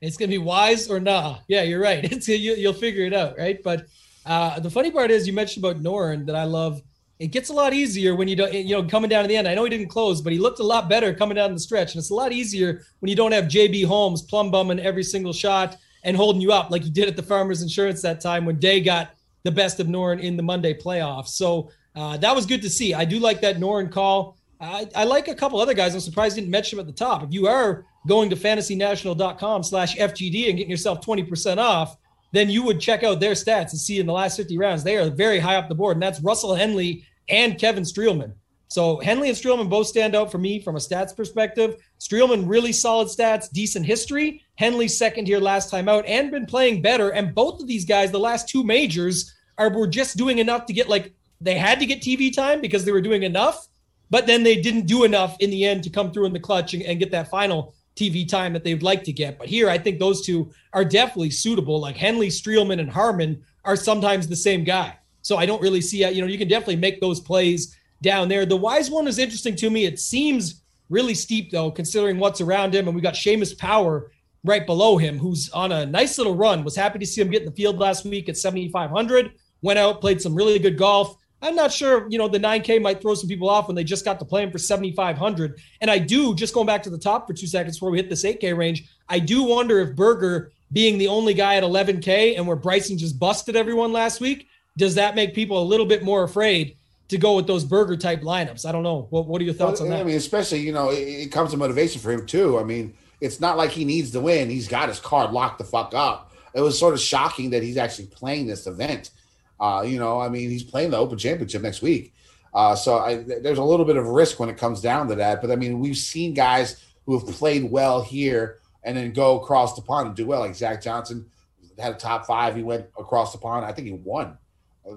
It's gonna be wise or nah. Yeah, you're right. It's you, you'll figure it out, right? But uh, the funny part is you mentioned about Noren that I love. It gets a lot easier when you don't, you know, coming down to the end. I know he didn't close, but he looked a lot better coming down the stretch, and it's a lot easier when you don't have JB Holmes plumb bumming every single shot and holding you up like he did at the Farmers Insurance that time when Day got the best of Noren in the Monday playoffs. So uh, that was good to see. I do like that Noren call. I, I like a couple other guys. I'm surprised didn't mention them at the top. If you are going to fantasynational.com slash FGD and getting yourself 20% off, then you would check out their stats and see in the last 50 rounds, they are very high up the board. And that's Russell Henley and Kevin Streelman. So Henley and Streelman both stand out for me from a stats perspective. Streelman really solid stats, decent history. Henley second here last time out and been playing better. And both of these guys, the last two majors, are were just doing enough to get like they had to get TV time because they were doing enough, but then they didn't do enough in the end to come through in the clutch and, and get that final TV time that they'd like to get. But here, I think those two are definitely suitable. Like Henley, Streelman, and Harman are sometimes the same guy. So I don't really see, uh, you know, you can definitely make those plays down there. The wise one is interesting to me. It seems really steep though, considering what's around him. And we got Seamus Power right below him, who's on a nice little run. Was happy to see him get in the field last week at 7,500. Went out, played some really good golf. I'm not sure, you know, the 9K might throw some people off when they just got to play him for 7,500. And I do, just going back to the top for two seconds before we hit this 8K range, I do wonder if Berger being the only guy at 11K and where Bryson just busted everyone last week, does that make people a little bit more afraid to go with those Berger type lineups? I don't know. What, what are your thoughts Well, on that? I mean, especially you know, it, it comes to motivation for him too. I mean, it's not like he needs to win; he's got his card locked the fuck up. It was sort of shocking that he's actually playing this event. Uh, you know, I mean, he's playing the Open Championship next week, uh, so I, there's a little bit of risk when it comes down to that. But I mean, we've seen guys who have played well here and then go across the pond and do well, like Zach Johnson had a top five. He went across the pond. I think he won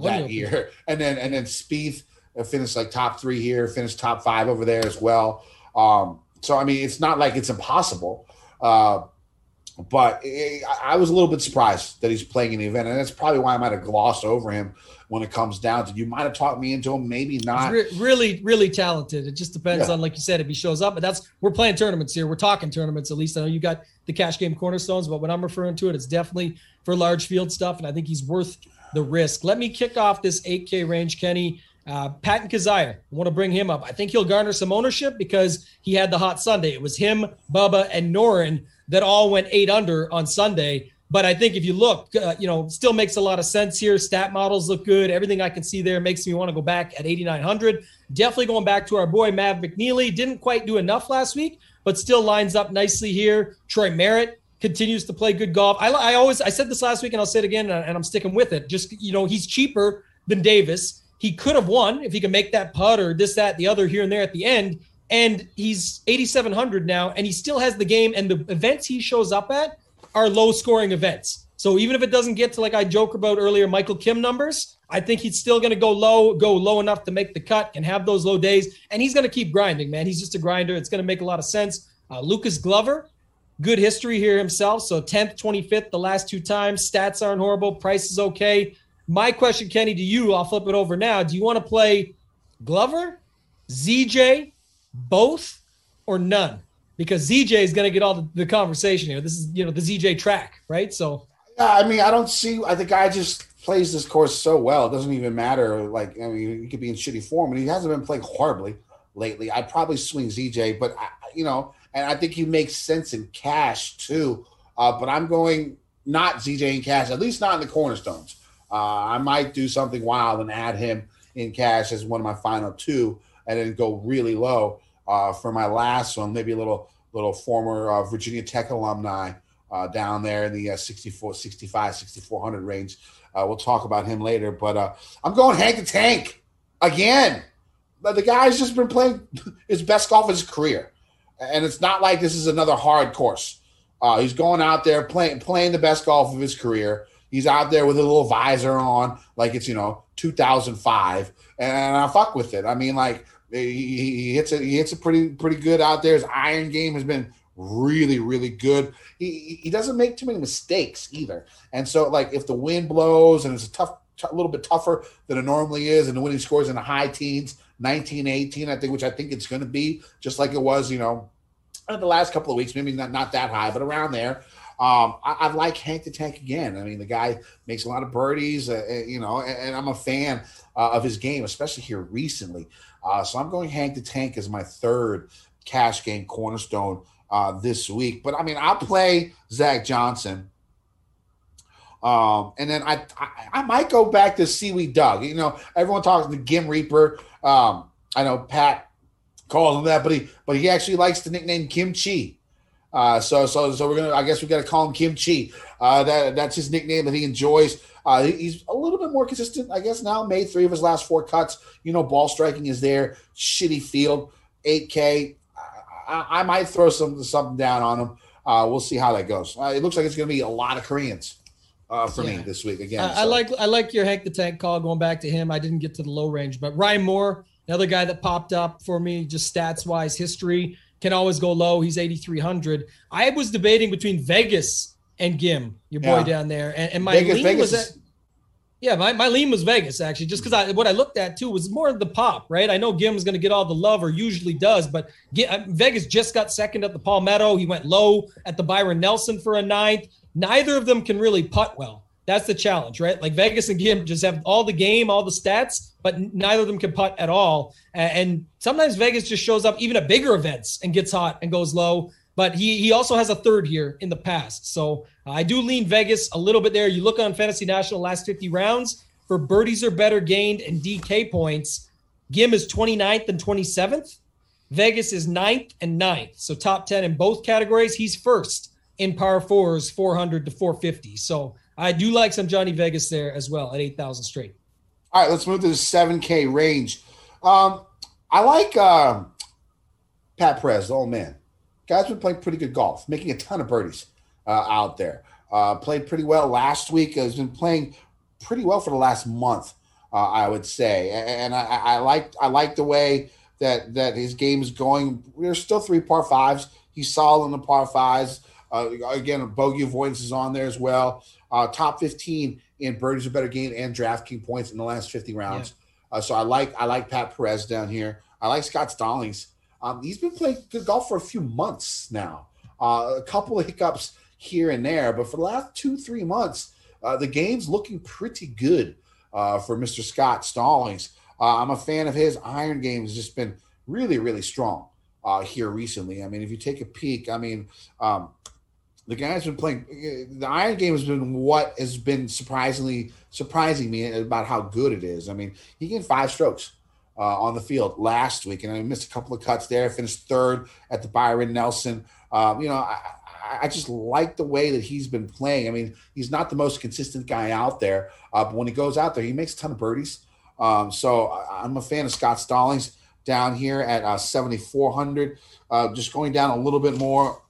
that year, and then and then Spieth uh, finished like top three here, finished top five over there as well. Um, so I mean, it's not like it's impossible. Uh, but eh, I I was a little bit surprised that he's playing in the event, and that's probably why I might have glossed over him when it comes down to. You might have talked me into him, maybe not. Re- really, really talented. It just depends Yeah. on, like you said, if he shows up. But that's we're playing tournaments here. We're talking tournaments. At least I know you got the cash game cornerstones, but when I'm referring to it, it's definitely for large field stuff, and I think he's worth the risk. Let me kick off this 8K range, Kenny. Uh, Patton Kizzire, I want to bring him up. I think he'll garner some ownership because he had the hot Sunday. It was him, Bubba, and Noren that all went eight under on Sunday. But I think if you look, uh, you know, still makes a lot of sense here. Stat models look good. Everything I can see there makes me want to go back at 8,900. Definitely going back to our boy Mav McNealy. Didn't quite do enough last week, but still lines up nicely here. Troy Merritt continues to play good golf. I, I always I said this last week and I'll say it again and I'm sticking with it. Just you know he's cheaper than Davis. He could have won if he can make that putt or this that the other here and there at the end. And he's 8700 now and he still has the game and the events he shows up at are low scoring events. So even if it doesn't get to like I joke about earlier Michael Kim numbers, I think he's still going to go low, go low enough to make the cut and have those low days. And he's going to keep grinding, man. He's just a grinder. It's going to make a lot of sense. Uh, Lucas Glover, good history here himself. So 10th, 25th, the last two times. Stats aren't horrible. Price is okay. My question, Kenny, to you, I'll flip it over now. Do you want to play Glover, ZJ, both, or none? Because ZJ is going to get all the, the conversation here. This is, you know, the ZJ track, right? So Yeah, I mean, I don't see. I the guy just plays this course so well. It doesn't even matter. Like, I mean, he could be in shitty form, and he hasn't been playing horribly lately. I'd probably swing ZJ, but I, you know, and I think he makes sense in cash too. Uh, but I'm going not ZJ in cash, at least not in the cornerstones. Uh, I might do something wild and add him in cash as one of my final two, and then go really low uh, for my last one. Maybe a little little former uh, Virginia Tech alumni uh, down there in the uh, 64, 65, 6400 range. Uh, we'll talk about him later, but I'm going Hank the Tank again. The guy's just been playing his best golf of his career, and it's not like this is another hard course. Uh, he's going out there playing playing the best golf of his career. He's out there with a little visor on, like it's you know 2005, and I fuck with it. I mean, like he, he hits it, he hits it pretty pretty good out there. His iron game has been really really good. He he doesn't make too many mistakes either, and so like if the wind blows and it's a tough, a little bit tougher than it normally is, and the winning scores in the high teens, 19, 18, I think, which I think it's going to be, just like it was, you know, the last couple of weeks, maybe not, not that high, but around there. Um, I, I like Hank the Tank again. I mean, the guy makes a lot of birdies, uh, uh, you know, and, and I'm a fan uh, of his game, especially here recently. Uh, so I'm going Hank the Tank as my third cash game cornerstone uh, this week. But I mean, I'll play Zach Johnson. Um, and then I, I I might go back to Seaweed Doug. You know, everyone talks the Ghim Reaper. Um, I know Pat calls him that, but he but he actually likes the nickname Kimchi. Uh, so so so we're gonna I guess we got to call him Kimchi. Uh, that that's his nickname that he enjoys. Uh, he's a little bit more consistent, I guess. Now made three of his last four cuts. You know, ball striking is there. Shitty field, eight K. I, I might throw some something down on him. Uh, we'll see how that goes. Uh, it looks like it's going to be a lot of Koreans uh, for me this week again. I, I like I like your Hank the Tank call going back to him. I didn't get to the low range, but Ryan Moore, another guy that popped up for me, just stats wise, history can always go low. He's 8,300. I was debating between Vegas and Ghim, your boy Yeah. down there, and, and my Vegas, lean Vegas was is- at. Yeah, my, my lean was Vegas actually, just because I what I looked at too was more of the pop, right? I know Ghim was going to get all the love or usually does, but uh, Vegas just got second at the Palmetto. He went low at the Byron Nelson for a ninth. Neither of them can really putt well. That's the challenge, right? Like Vegas and Ghim just have all the game, all the stats, but neither of them can putt at all. And sometimes Vegas just shows up even at bigger events and gets hot and goes low. But he he also has a third here in the past. So uh, I do lean Vegas a little bit there. You look on Fantasy National last 50 rounds for birdies are better gained and DK points. Ghim is 29th and 27th. Vegas is 9th and 9th. So top 10 in both categories. He's first in par fours, 400 to 450. So I do like some Johnny Vegas there as well at 8,000 straight. All right, let's move to the 7K range. Um, I like uh, Pat Perez, the old man. Guy's been playing pretty good golf, making a ton of birdies uh, out there. Uh, played pretty well last week. Has been playing pretty well for the last month, uh, I would say. And I, I I like I like the way that that his game is going. There's still three par fives. He's solid in the par fives. Uh, again, bogey avoidance is on there as well. Uh, top 15 in birdies are better gain and DraftKings points in the last 50 rounds. Uh, so I like I like Pat Perez down here. I like Scott Stallings. Um, he's been playing good golf for a few months now. Uh, a couple of hiccups here and there, but for the last two three months, uh, the game's looking pretty good uh, for Mr. Scott Stallings. Uh, I'm a fan of his. Iron game has just been really really strong uh, here recently. I mean, if you take a peek, I mean. Um, the guy's been playing. The iron game has been what has been surprisingly surprising me about how good it is. I mean, he gained five strokes uh, on the field last week, and I missed a couple of cuts there. Finished third at the Byron Nelson. Um, you know, I, I just like the way that he's been playing. I mean, he's not the most consistent guy out there, uh, but when he goes out there, he makes a ton of birdies. Um, so I'm a fan of Scott Stallings down here at uh, 7,400. Uh, just going down a little bit more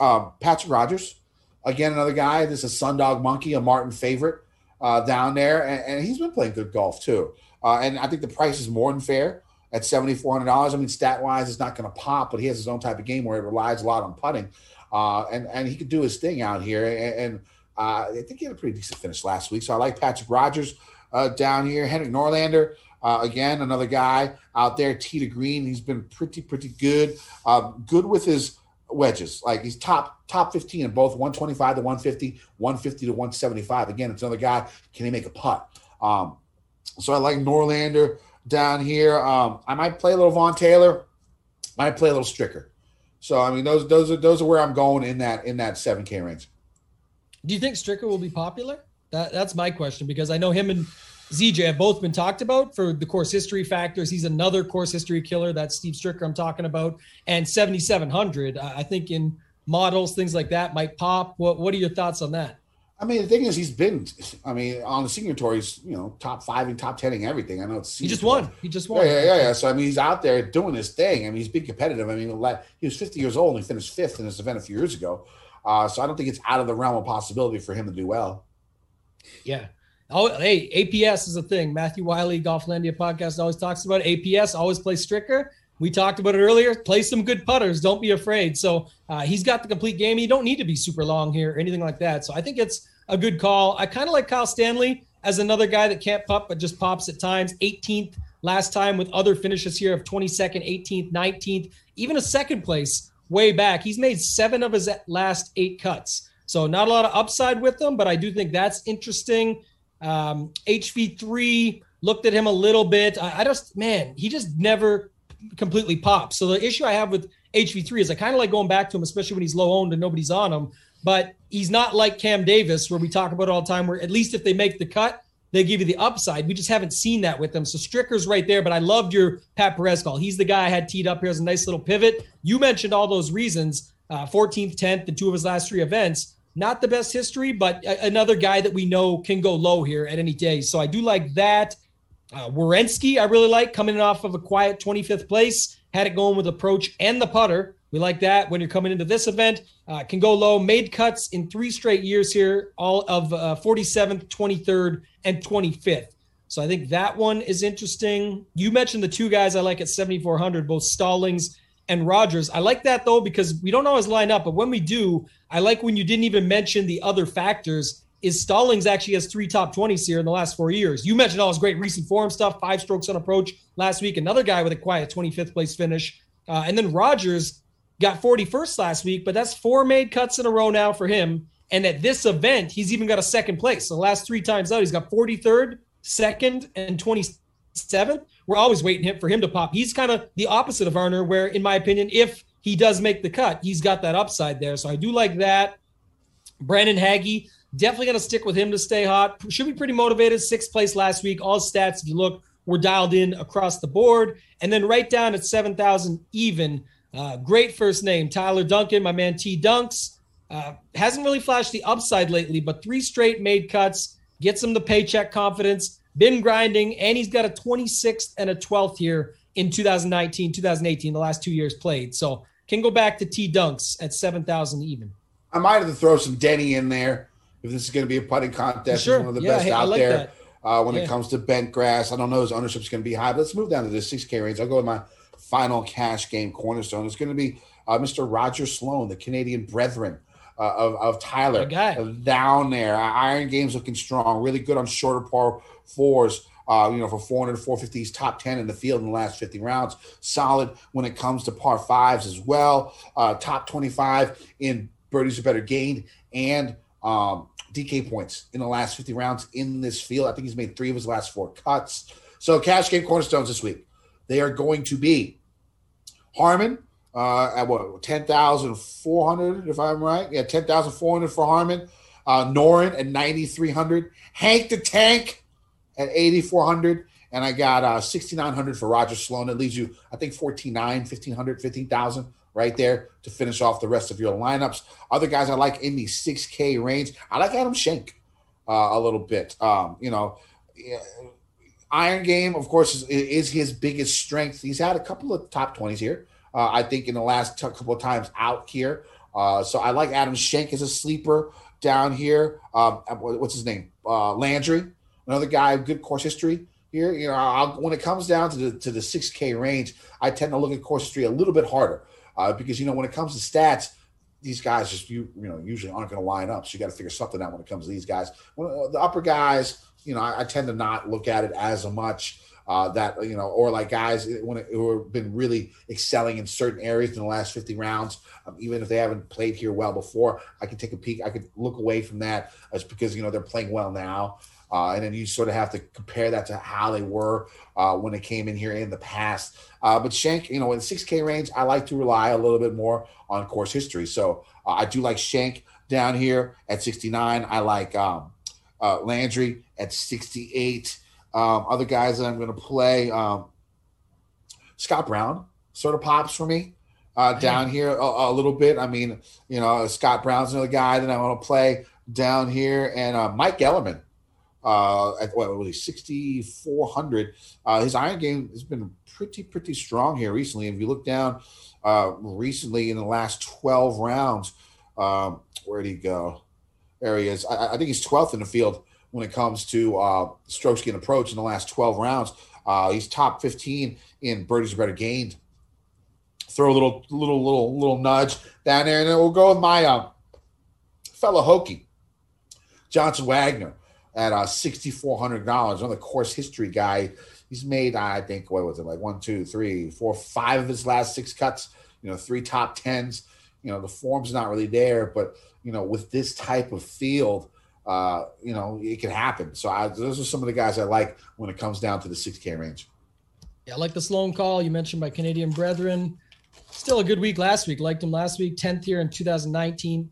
uh, Patrick Rodgers, again, another guy. This is Sundog Monkey, a Martin favorite uh, down there, and, and, he's been playing good golf too. Uh, and I think the price is more than fair at seventy four hundred dollars. I mean, stat wise, it's not going to pop, but he has his own type of game where it relies a lot on putting, uh, and and he could do his thing out here. And, and uh, I think he had a pretty decent finish last week. So I like Patrick Rodgers uh, down here. Henrik Norlander. Uh, again, another guy out there, tee to green. He's been pretty, pretty good. Uh, good with his wedges. Like he's top top 15 in both 125 to 150, 150 to 175. Again, it's another guy. Can he make a putt? Um, so I like Norlander down here. Um, I might play a little Vaughn Taylor. I Might play a little Stricker. So I mean, those those are those are where I'm going in that in that 7K range. Do you think Stricker will be popular? That, that's my question because I know him and ZJ have both been talked about for the course history factors. He's another course history killer. That's Steve Stricker I'm talking about. And 7,700, I think in models, things like that might pop. What, what are your thoughts on that? I mean, the thing is, he's been, I mean, on the senior tour, he's, you know, top five and top 10 everything. I know it's, he just won. He just won. Yeah, yeah, yeah, yeah. So, I mean, he's out there doing his thing. I mean, he's been competitive. I mean, he was 50 years old and he finished fifth in this event a few years ago. Uh, so I don't think it's out of the realm of possibility for him to do well. Yeah. Oh, hey, APS is a thing. Matthew Wiley, Golflandia podcast, always talks about it. APS. Always play Stricker. We talked about it earlier. Play some good putters. Don't be afraid. So uh, he's got the complete game. You don't need to be super long here or anything like that. So I think it's a good call. I kind of like Kyle Stanley as another guy that can't putt but just pops at times. 18th last time with other finishes here of 22nd, 18th, 19th, even a second place way back. He's made seven of his last eight cuts. So not a lot of upside with them, but I do think that's interesting. Um, HV3 looked at him a little bit. I, I just, man, he just never completely pops. So the issue I have with HV3 is I kind of like going back to him, especially when he's low owned and nobody's on him. But he's not like Cam Davis, where we talk about all the time, where at least if they make the cut, they give you the upside. We just haven't seen that with them. So Stricker's right there, but I loved your Pat Perez call. He's the guy I had teed up here as a nice little pivot. You mentioned all those reasons uh, 14th, 10th, and two of his last three events. Not the best history, but another guy that we know can go low here at any day. So I do like that. Uh, Werenski, I really like coming off of a quiet 25th place. Had it going with approach and the putter. We like that when you're coming into this event. Uh, can go low. Made cuts in three straight years here, all of uh, 47th, 23rd, and 25th. So I think that one is interesting. You mentioned the two guys I like at 7,400, both Stallings and Rodgers. I like that though because we don't always line up, but when we do, I like when you didn't even mention the other factors. Is Stallings actually has three top 20s here in the last four years? You mentioned all his great recent form stuff, five strokes on approach last week. Another guy with a quiet 25th place finish. Uh, and then Rodgers got 41st last week, but that's four made cuts in a row now for him. And at this event, he's even got a second place. So the last three times out, he's got 43rd, second, and 27th. We're always waiting for him to pop. He's kind of the opposite of Arner, where, in my opinion, if he does make the cut, he's got that upside there. So I do like that. Brandon Hagy, definitely going to stick with him to stay hot. Should be pretty motivated. Sixth place last week. All stats, if you look, were dialed in across the board. And then right down at 7,000 even. Uh, great first name, Tyler Duncan, my man T Dunks. Uh, hasn't really flashed the upside lately, but three straight made cuts gets him the paycheck confidence been grinding, and he's got a 26th and a 12th here in 2019, 2018, the last two years played. So can go back to T Dunks at 7,000 even. I might have to throw some Denny in there if this is going to be a putting contest. Sure. He's one of the Yeah, best hey, out like there uh, when Yeah. it comes to bent grass. I don't know his ownership's going to be high. But let's move down to the 6K range. I'll go with my final cash game cornerstone. It's going to be uh, Mr. Roger Sloan, the Canadian Brethren. Uh, of, of Tyler uh, down there. Iron Game's looking strong, really good on shorter par fours. Uh, you know, for 400, 450, he's top 10 in the field in the last 50 rounds. Solid when it comes to par fives as well. Uh, top 25 in birdies are better gained and um, DK points in the last 50 rounds in this field. I think he's made three of his last four cuts. So, cash game cornerstones this week. They are going to be Harmon uh, at what ten thousand four hundred, if I'm right. Yeah, ten thousand four hundred for Harman. Uh, Noren at ninety three hundred. Hank the Tank at eighty four hundred. And I got uh, 6,900 for Roger Sloan. It leaves you, I think, 14,900, 1,500, 15,000 right there to finish off the rest of your lineups. Other guys I like in the 6K range, I like Adam Schenk uh, a little bit. Um, you know, yeah, Iron Game, of course, is, is his biggest strength. He's had a couple of top 20s here. Uh, I think in the last couple of times out here. Uh, so I like Adam Schenk as a sleeper down here. Um, what's his name? Uh, Landry, another guy, good course history here. You know, I'll, when it comes down to the to the 6K range, I tend to look at course history a little bit harder uh, because you know when it comes to stats, these guys just you you know usually aren't going to line up. So you got to figure something out when it comes to these guys. Uh, the upper guys, you know, I, I tend to not look at it as much. Uh, that you know, or like guys when who have been really excelling in certain areas in the last 50 rounds, um, even if they haven't played here well before, I can take a peek. I could look away from that as because you know they're playing well now. Uh, and then you sort of have to compare that to how they were uh, when they came in here in the past. Uh, but Schenk, you know, in 6K range, I like to rely a little bit more on course history. So uh, I do like Schenk down here at 69. I like um, uh, Landry at 68. Um, other guys that I'm going to play, um, Scott Brown sort of pops for me uh, down here a, a little bit. I mean, you know, Scott Brown's another guy that I want to play down here, and uh, Mike Ellerman uh, at what was he, 6,400. Uh, his iron game has been pretty, pretty strong here recently. If you look down uh, recently in the last 12 rounds, um, where'd he go? There he is. I, I think he's 12th in the field when it comes to uh, strokes gained approach in the last 12 rounds. Uh, he's top 15 in birdies better gained. Throw a little, little, little, little nudge down there, and then we'll go with my uh, fellow Hokie, Johnson Wagner at uh, sixty four hundred dollars. Another course history guy. He's made, I think, what was it like one, two, three, four, five of his last six cuts. You know, three top tens. You know, the form's not really there, but you know, with this type of field, uh, you know, it can happen. So I, those are some of the guys I like when it comes down to the six K range. Yeah, I like the Sloan call you mentioned by Canadian brethren. Still a good week last week. Liked him last week, 10th here in 2019,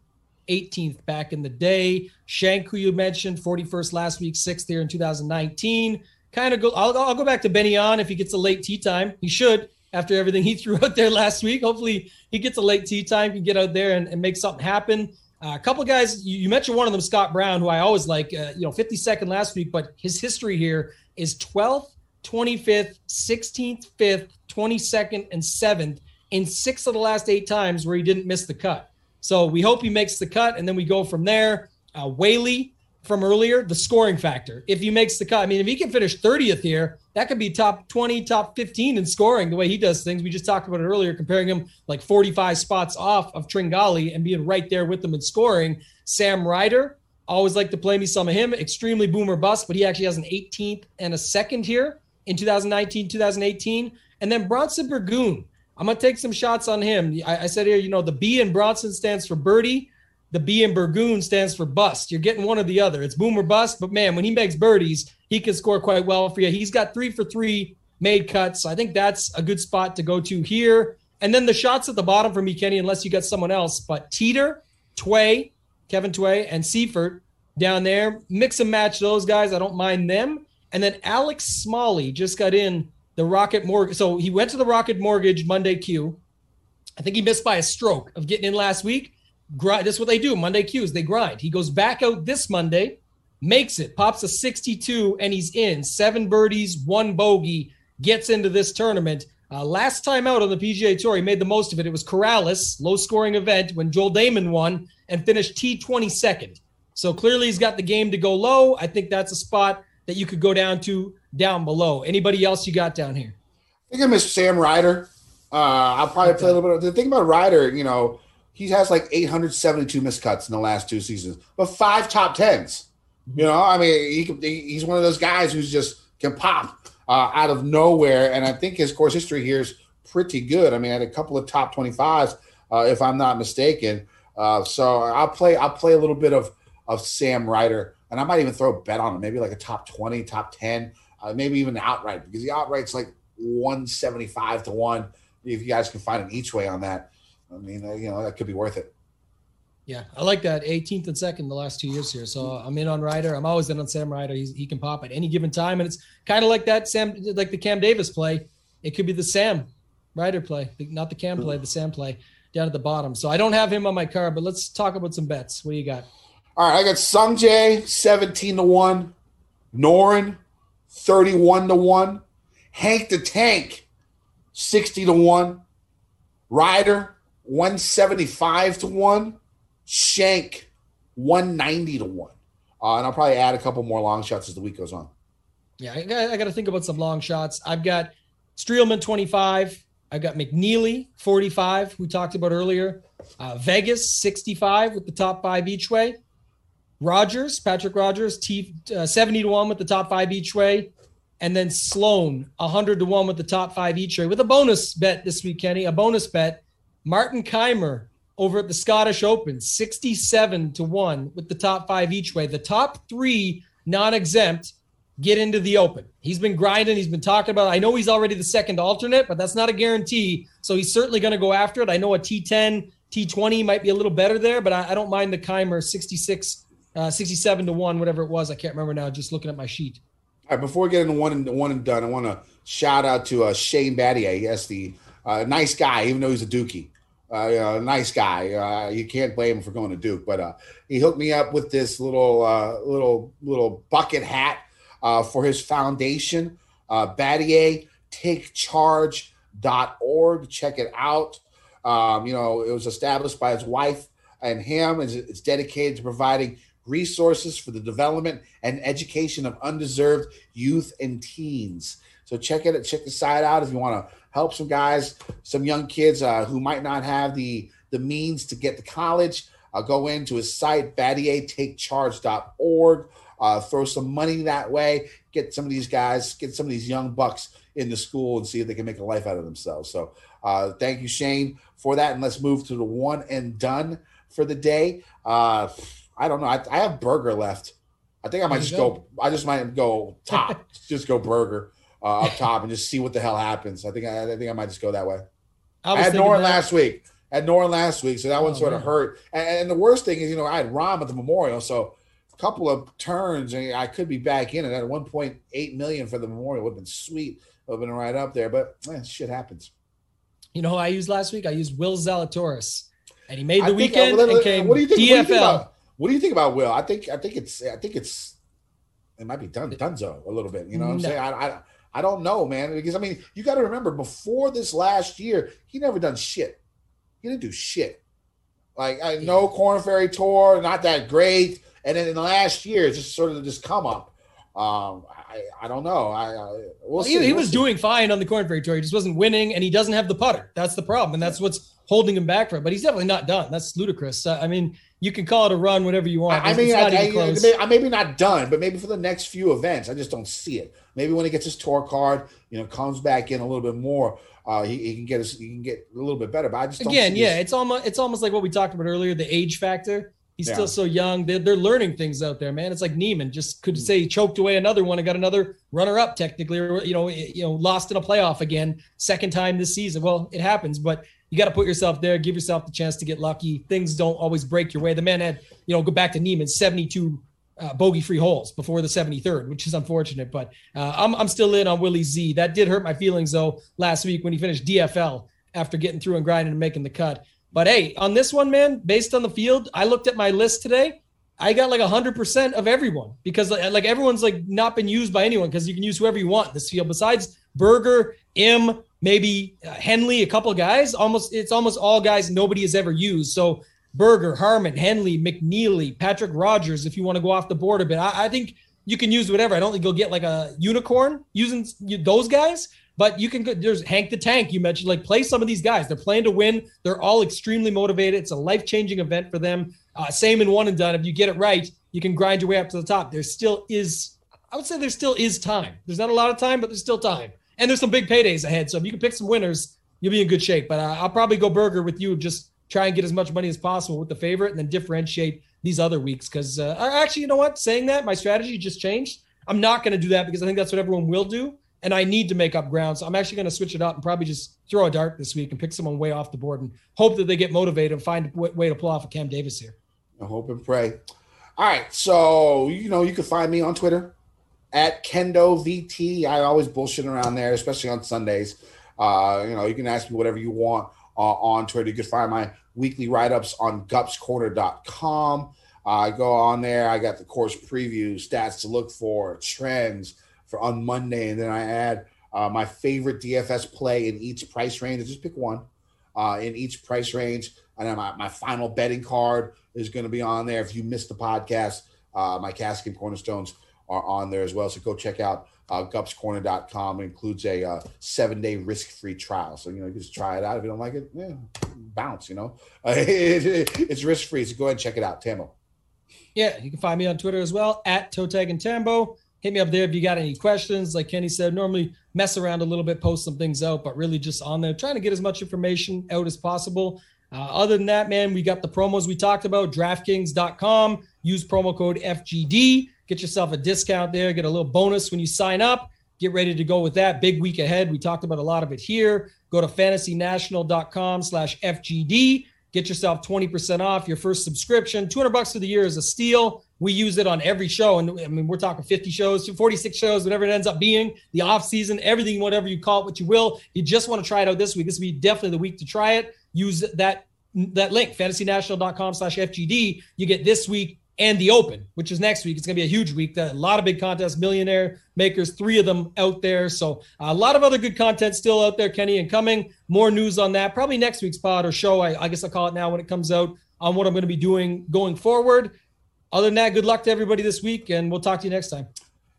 18th back in the day. Schenk, who you mentioned, 41st last week, 6th here in 2019. Kind of go, I'll, I'll go back to Benny An if he gets a late tee time. He should after everything he threw out there last week. Hopefully he gets a late tee time, can get out there and, and make something happen. Uh, a couple guys, you, you mentioned one of them, Scott Brown, who I always like, uh, you know, 52nd last week, but his history here is 12th, 25th, 16th, 5th, 22nd, and 7th in six of the last eight times where he didn't miss the cut. So we hope he makes the cut, and then we go from there. Uh, Whaley from earlier, the scoring factor. If he makes the cut, I mean, if he can finish 30th here, that could be top 20, top 15 in scoring the way he does things. We just talked about it earlier, comparing him like 45 spots off of Tringale and being right there with them in scoring. Sam Ryder, always like to play me some of him. Extremely boomer bust, but he actually has an 18th and a second here in 2019, 2018. And then Bronson Burgoon. I'm going to take some shots on him. I, I said here, you know, the B in Bronson stands for birdie. The B in Burgoon stands for bust. You're getting one or the other. It's boom or bust. But man, when he makes birdies, he can score quite well for you. He's got three for three made cuts. I think that's a good spot to go to here. And then the shots at the bottom for me, Kenny, unless you got someone else. But Teeter, Tway, Kevin Tway, and Seiffert down there. Mix and match those guys. I don't mind them. And then Alex Smalley just got in the Rocket Mortgage. So he went to the Rocket Mortgage Monday Q. I think he missed by a stroke of getting in last week. Grind. That's what they do. Monday Qs, they grind. He goes back out this Monday, makes it, pops a 62, and he's in. Seven birdies, one bogey, gets into this tournament. Uh, last time out on the PGA Tour, he made the most of it. It was Corales, low scoring event when Joel Dahmen won and finished T22nd. So clearly he's got the game to go low. I think that's a spot that you could go down to down below. Anybody else you got down here? I think I missed Sam Ryder. Uh, I'll probably play a little bit. The thing about Ryder, you know, he has like 872 miscuts in the last two seasons, but five top tens. You know, I mean, he can, he's one of those guys who's just can pop uh, out of nowhere, and I think his course history here is pretty good. I mean, I had a couple of top 25s, uh, if I'm not mistaken. Uh, so I'll play. I'll play a little bit of of Sam Ryder, and I might even throw a bet on him, maybe like a top 20, top 10, uh, maybe even outright because the outright's like 175 to one. If you guys can find an each way on that, I mean, uh, you know, that could be worth it. Yeah, I like that 18th and second the last two years here. So I'm in on Ryder. I'm always in on Sam Ryder. He's, he can pop at any given time, and it's kind of like that Sam, like the Cam Davis play. It could be the Sam Ryder play, not the Cam play, the Sam play down at the bottom. So I don't have him on my card, but let's talk about some bets. What do you got? All right, I got Sung Jae 17 to 1, Noren 31 to 1, Hank the Tank 60 to 1, Ryder 175 to 1, Schenk 190 to 1. Uh, and I'll probably add a couple more long shots as the week goes on. Yeah, I got, I got to think about some long shots. I've got Streelman 25. I've got McNealy 45, we talked about earlier. Uh, Vegas 65 with the top five each way. Rodgers, Patrick Rodgers, T, uh, 70 to 1 with the top five each way. And then Sloan, 100 to 1 with the top five each way with a bonus bet this week, Kenny. A bonus bet. Martin Kaymer over at the Scottish Open, 67 to 1 with the top five each way. The top three non exempt get into the Open. He's been grinding. He's been talking about. It. I know he's already the second alternate, but that's not a guarantee. So he's certainly going to go after it. I know a T10, T20 might be a little better there, but I, I don't mind the Kaymer 66, uh, 67 to one, whatever it was. I can't remember now. Just looking at my sheet. All right, before we get into one and one and done, I want to shout out to uh, Shane Battier. Yes, the uh, nice guy, even though he's a Dookie. Uh, nice guy. Uh, you can't blame him for going to Duke, but uh, he hooked me up with this little, uh, little, little bucket hat for his foundation, uh, Battier. Check it out. Um, you know, it was established by his wife and him. It's, it's dedicated to providing resources for the development and education of undeserved youth and teens. So check it. Check the site out if you want to help some guys, some young kids uh, who might not have the the means to get to college. Uh, go into his site, battiertakecharge.org. Uh, throw some money that way. Get some of these guys, get some of these young bucks into school and see if they can make a life out of themselves. So uh, thank you, Shane, for that. And let's move to the one and done for the day. Uh, I don't know. I, I have Berger left. I think I might just go. I just might go top. just go Berger uh, up top and just see what the hell happens. I think I, I think I might just go that way. I, I had Noren last week. I had Noren last week, so that oh, one sort man. of hurt. And, and, the worst thing is, you know, I had Rahm at the Memorial, so a couple of turns, and I could be back in it at 1.8 million for the Memorial would have been sweet. Would have been right up there, but man, shit happens. You know who I used last week? I used Will Zalatoris, and he made the think, uh, weekend uh, and came what do you think, DFL. What do you, about, what do you think about Will? I think I think it's I think it's it might be done Dunzo a little bit. You know what I'm saying? I, I I don't know, man. Because I mean, you got to remember before this last year, he never done shit. He didn't do shit. Like I know Korn Ferry Tour, not that great. And then in the last year, it's just sort of just come up. Um, I, I don't know. I, I we'll, well he, he, was see. doing fine on the Korn Ferry Tour. He just wasn't winning, and he doesn't have the putter. That's the problem, and that's what's holding him back from it. But he's definitely not done. That's ludicrous. I mean, you can call it a run, whatever you want. I, mean, I, I, I, maybe not done, but maybe for the next few events, I just don't see it. Maybe when he gets his tour card, you know, comes back in a little bit more, uh, he, he can get his, he can get a little bit better. But I just again, yeah, it's almost it's almost like what we talked about earlier, the age factor. He's yeah. still so young. They're, they're learning things out there, man. It's like Niemann just could mm. say he choked away another one and got another runner up technically, or you know, you know, lost in a playoff again, second time this season. Well, it happens, but you got to put yourself there, give yourself the chance to get lucky. Things don't always break your way. The man had, you know, go back to Niemann, 72 uh, bogey free holes before the 73rd, which is unfortunate. But uh, I'm, I'm still in on Willie Z. That did hurt my feelings, though, last week when he finished DFL after getting through and grinding and making the cut. But hey, on this one, man, based on the field, I looked at my list today. I got like 100% of everyone because like everyone's like not been used by anyone because you can use whoever you want this field besides Berger, M, maybe uh, Henley, a couple guys. Almost it's almost all guys nobody has ever used. So Berger, Harman, Henley, McNealy, Patrick Rodgers, if you want to go off the board a bit. I, I think you can use whatever. I don't think you'll get like a unicorn using those guys, But you can there's Hank the Tank, you mentioned, like play some of these guys. They're playing to win. They're all extremely motivated. It's a life changing event for them. Uh, same in one and done. If you get it right, you can grind your way up to the top. There still is, I would say, there still is time. There's not a lot of time, but there's still time. And there's some big paydays ahead. So if you can pick some winners, you'll be in good shape. But uh, I'll probably go Berger with you. Just try and get as much money as possible with the favorite and then differentiate these other weeks. Because uh, actually, you know what? Saying that, my strategy just changed. I'm not going to do that because I think that's what everyone will do and I need to make up ground. So I'm actually going to switch it up and probably just throw a dart this week and pick someone way off the board and hope that they get motivated and find a way to pull off a Cam Davis here. I hope and pray. All right, so you know you can find me on Twitter at Kendo VT. I always bullshit around there, especially on Sundays. Uh, you know, you can ask me whatever you want uh, on Twitter. You can find my weekly write ups on gupscorner.com. I uh, go on there. I got the course preview, stats to look for, trends for on Monday, and then I add uh, my favorite DFS play in each price range. I just pick one uh, in each price range, and then my, my final betting card is going to be on there. If you missed the podcast, uh, my casket cornerstones are on there as well. So go check out uh, gupscorner.com. It includes a uh, seven day risk free trial. So, you know, you just try it out. If you don't like it, yeah, bounce, you know. It, it, it's risk free. So go ahead and check it out. Tambo. Yeah, you can find me on Twitter as well at Totag and Tambo hit me up there if you got any questions. Like Kenny said, normally mess around a little bit, post some things out, but really just on there, trying to get as much information out as possible. Uh, other than that, man, we got the promos we talked about, DraftKings.com. Use promo code FGD. Get yourself a discount there. Get a little bonus when you sign up. Get ready to go with that. Big week ahead. We talked about a lot of it here. Go to fantasynational.com slash FGD. Get yourself 20% off your first subscription. 200 bucks for the year is a steal. We use it on every show. And I mean, we're talking 50 shows, 46 shows, whatever it ends up being, the off season, everything, whatever you call it, what you will. You just want to try it out this week. This would be definitely the week to try it. Use that that link, fantasynational.com slash FGD. You get this week and the Open, which is next week. It's going to be a huge week. A lot of big contests, millionaire makers, three of them out there. So a lot of other good content still out there, Kenny, and coming. More news on that. Probably next week's pod or show. I, I guess I'll call it now when it comes out on what I'm going to be doing going forward. Other than that, good luck to everybody this week, and we'll talk to you next time.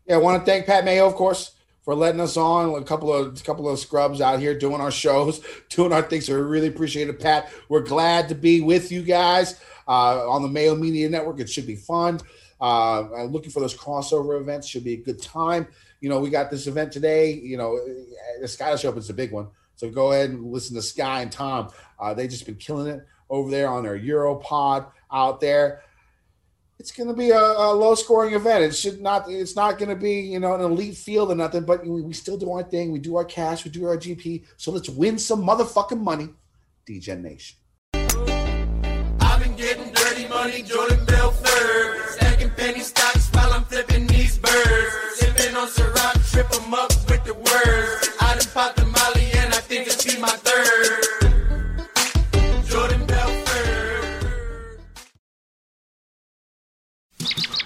Yeah, I want to thank Pat Mayo, of course, for letting us on. A couple of a couple of scrubs out here doing our shows, doing our things. So we really appreciate it, Pat. We're glad to be with you guys uh, on the Mayo Media Network. It should be fun. Uh, looking for those crossover events should be a good time. You know, we got this event today. You know, the Scottish Open's a big one. So go ahead and listen to Sky and Tom. Uh, they just been killing it over there on their Europod out there. It's going to be a, a, low scoring event. It should not. It's not going to be you know an elite field or nothing. But we, we still do our thing. We do our cash. We do our GP. So let's win some motherfucking money, DegenNation money, Jordan Belfort. Stacking penny stocks while I'm flipping these birds. Sipping on Ciroc, trip them up with the words. I done popped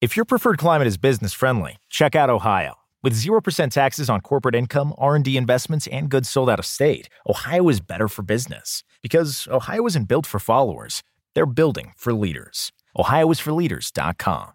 If your preferred climate is business friendly, check out Ohio. With 0% taxes on corporate income, R&D investments, and goods sold out of state, Ohio is better for business. Because Ohio isn't built for followers. They're building for leaders. OhioIsForLeaders.com.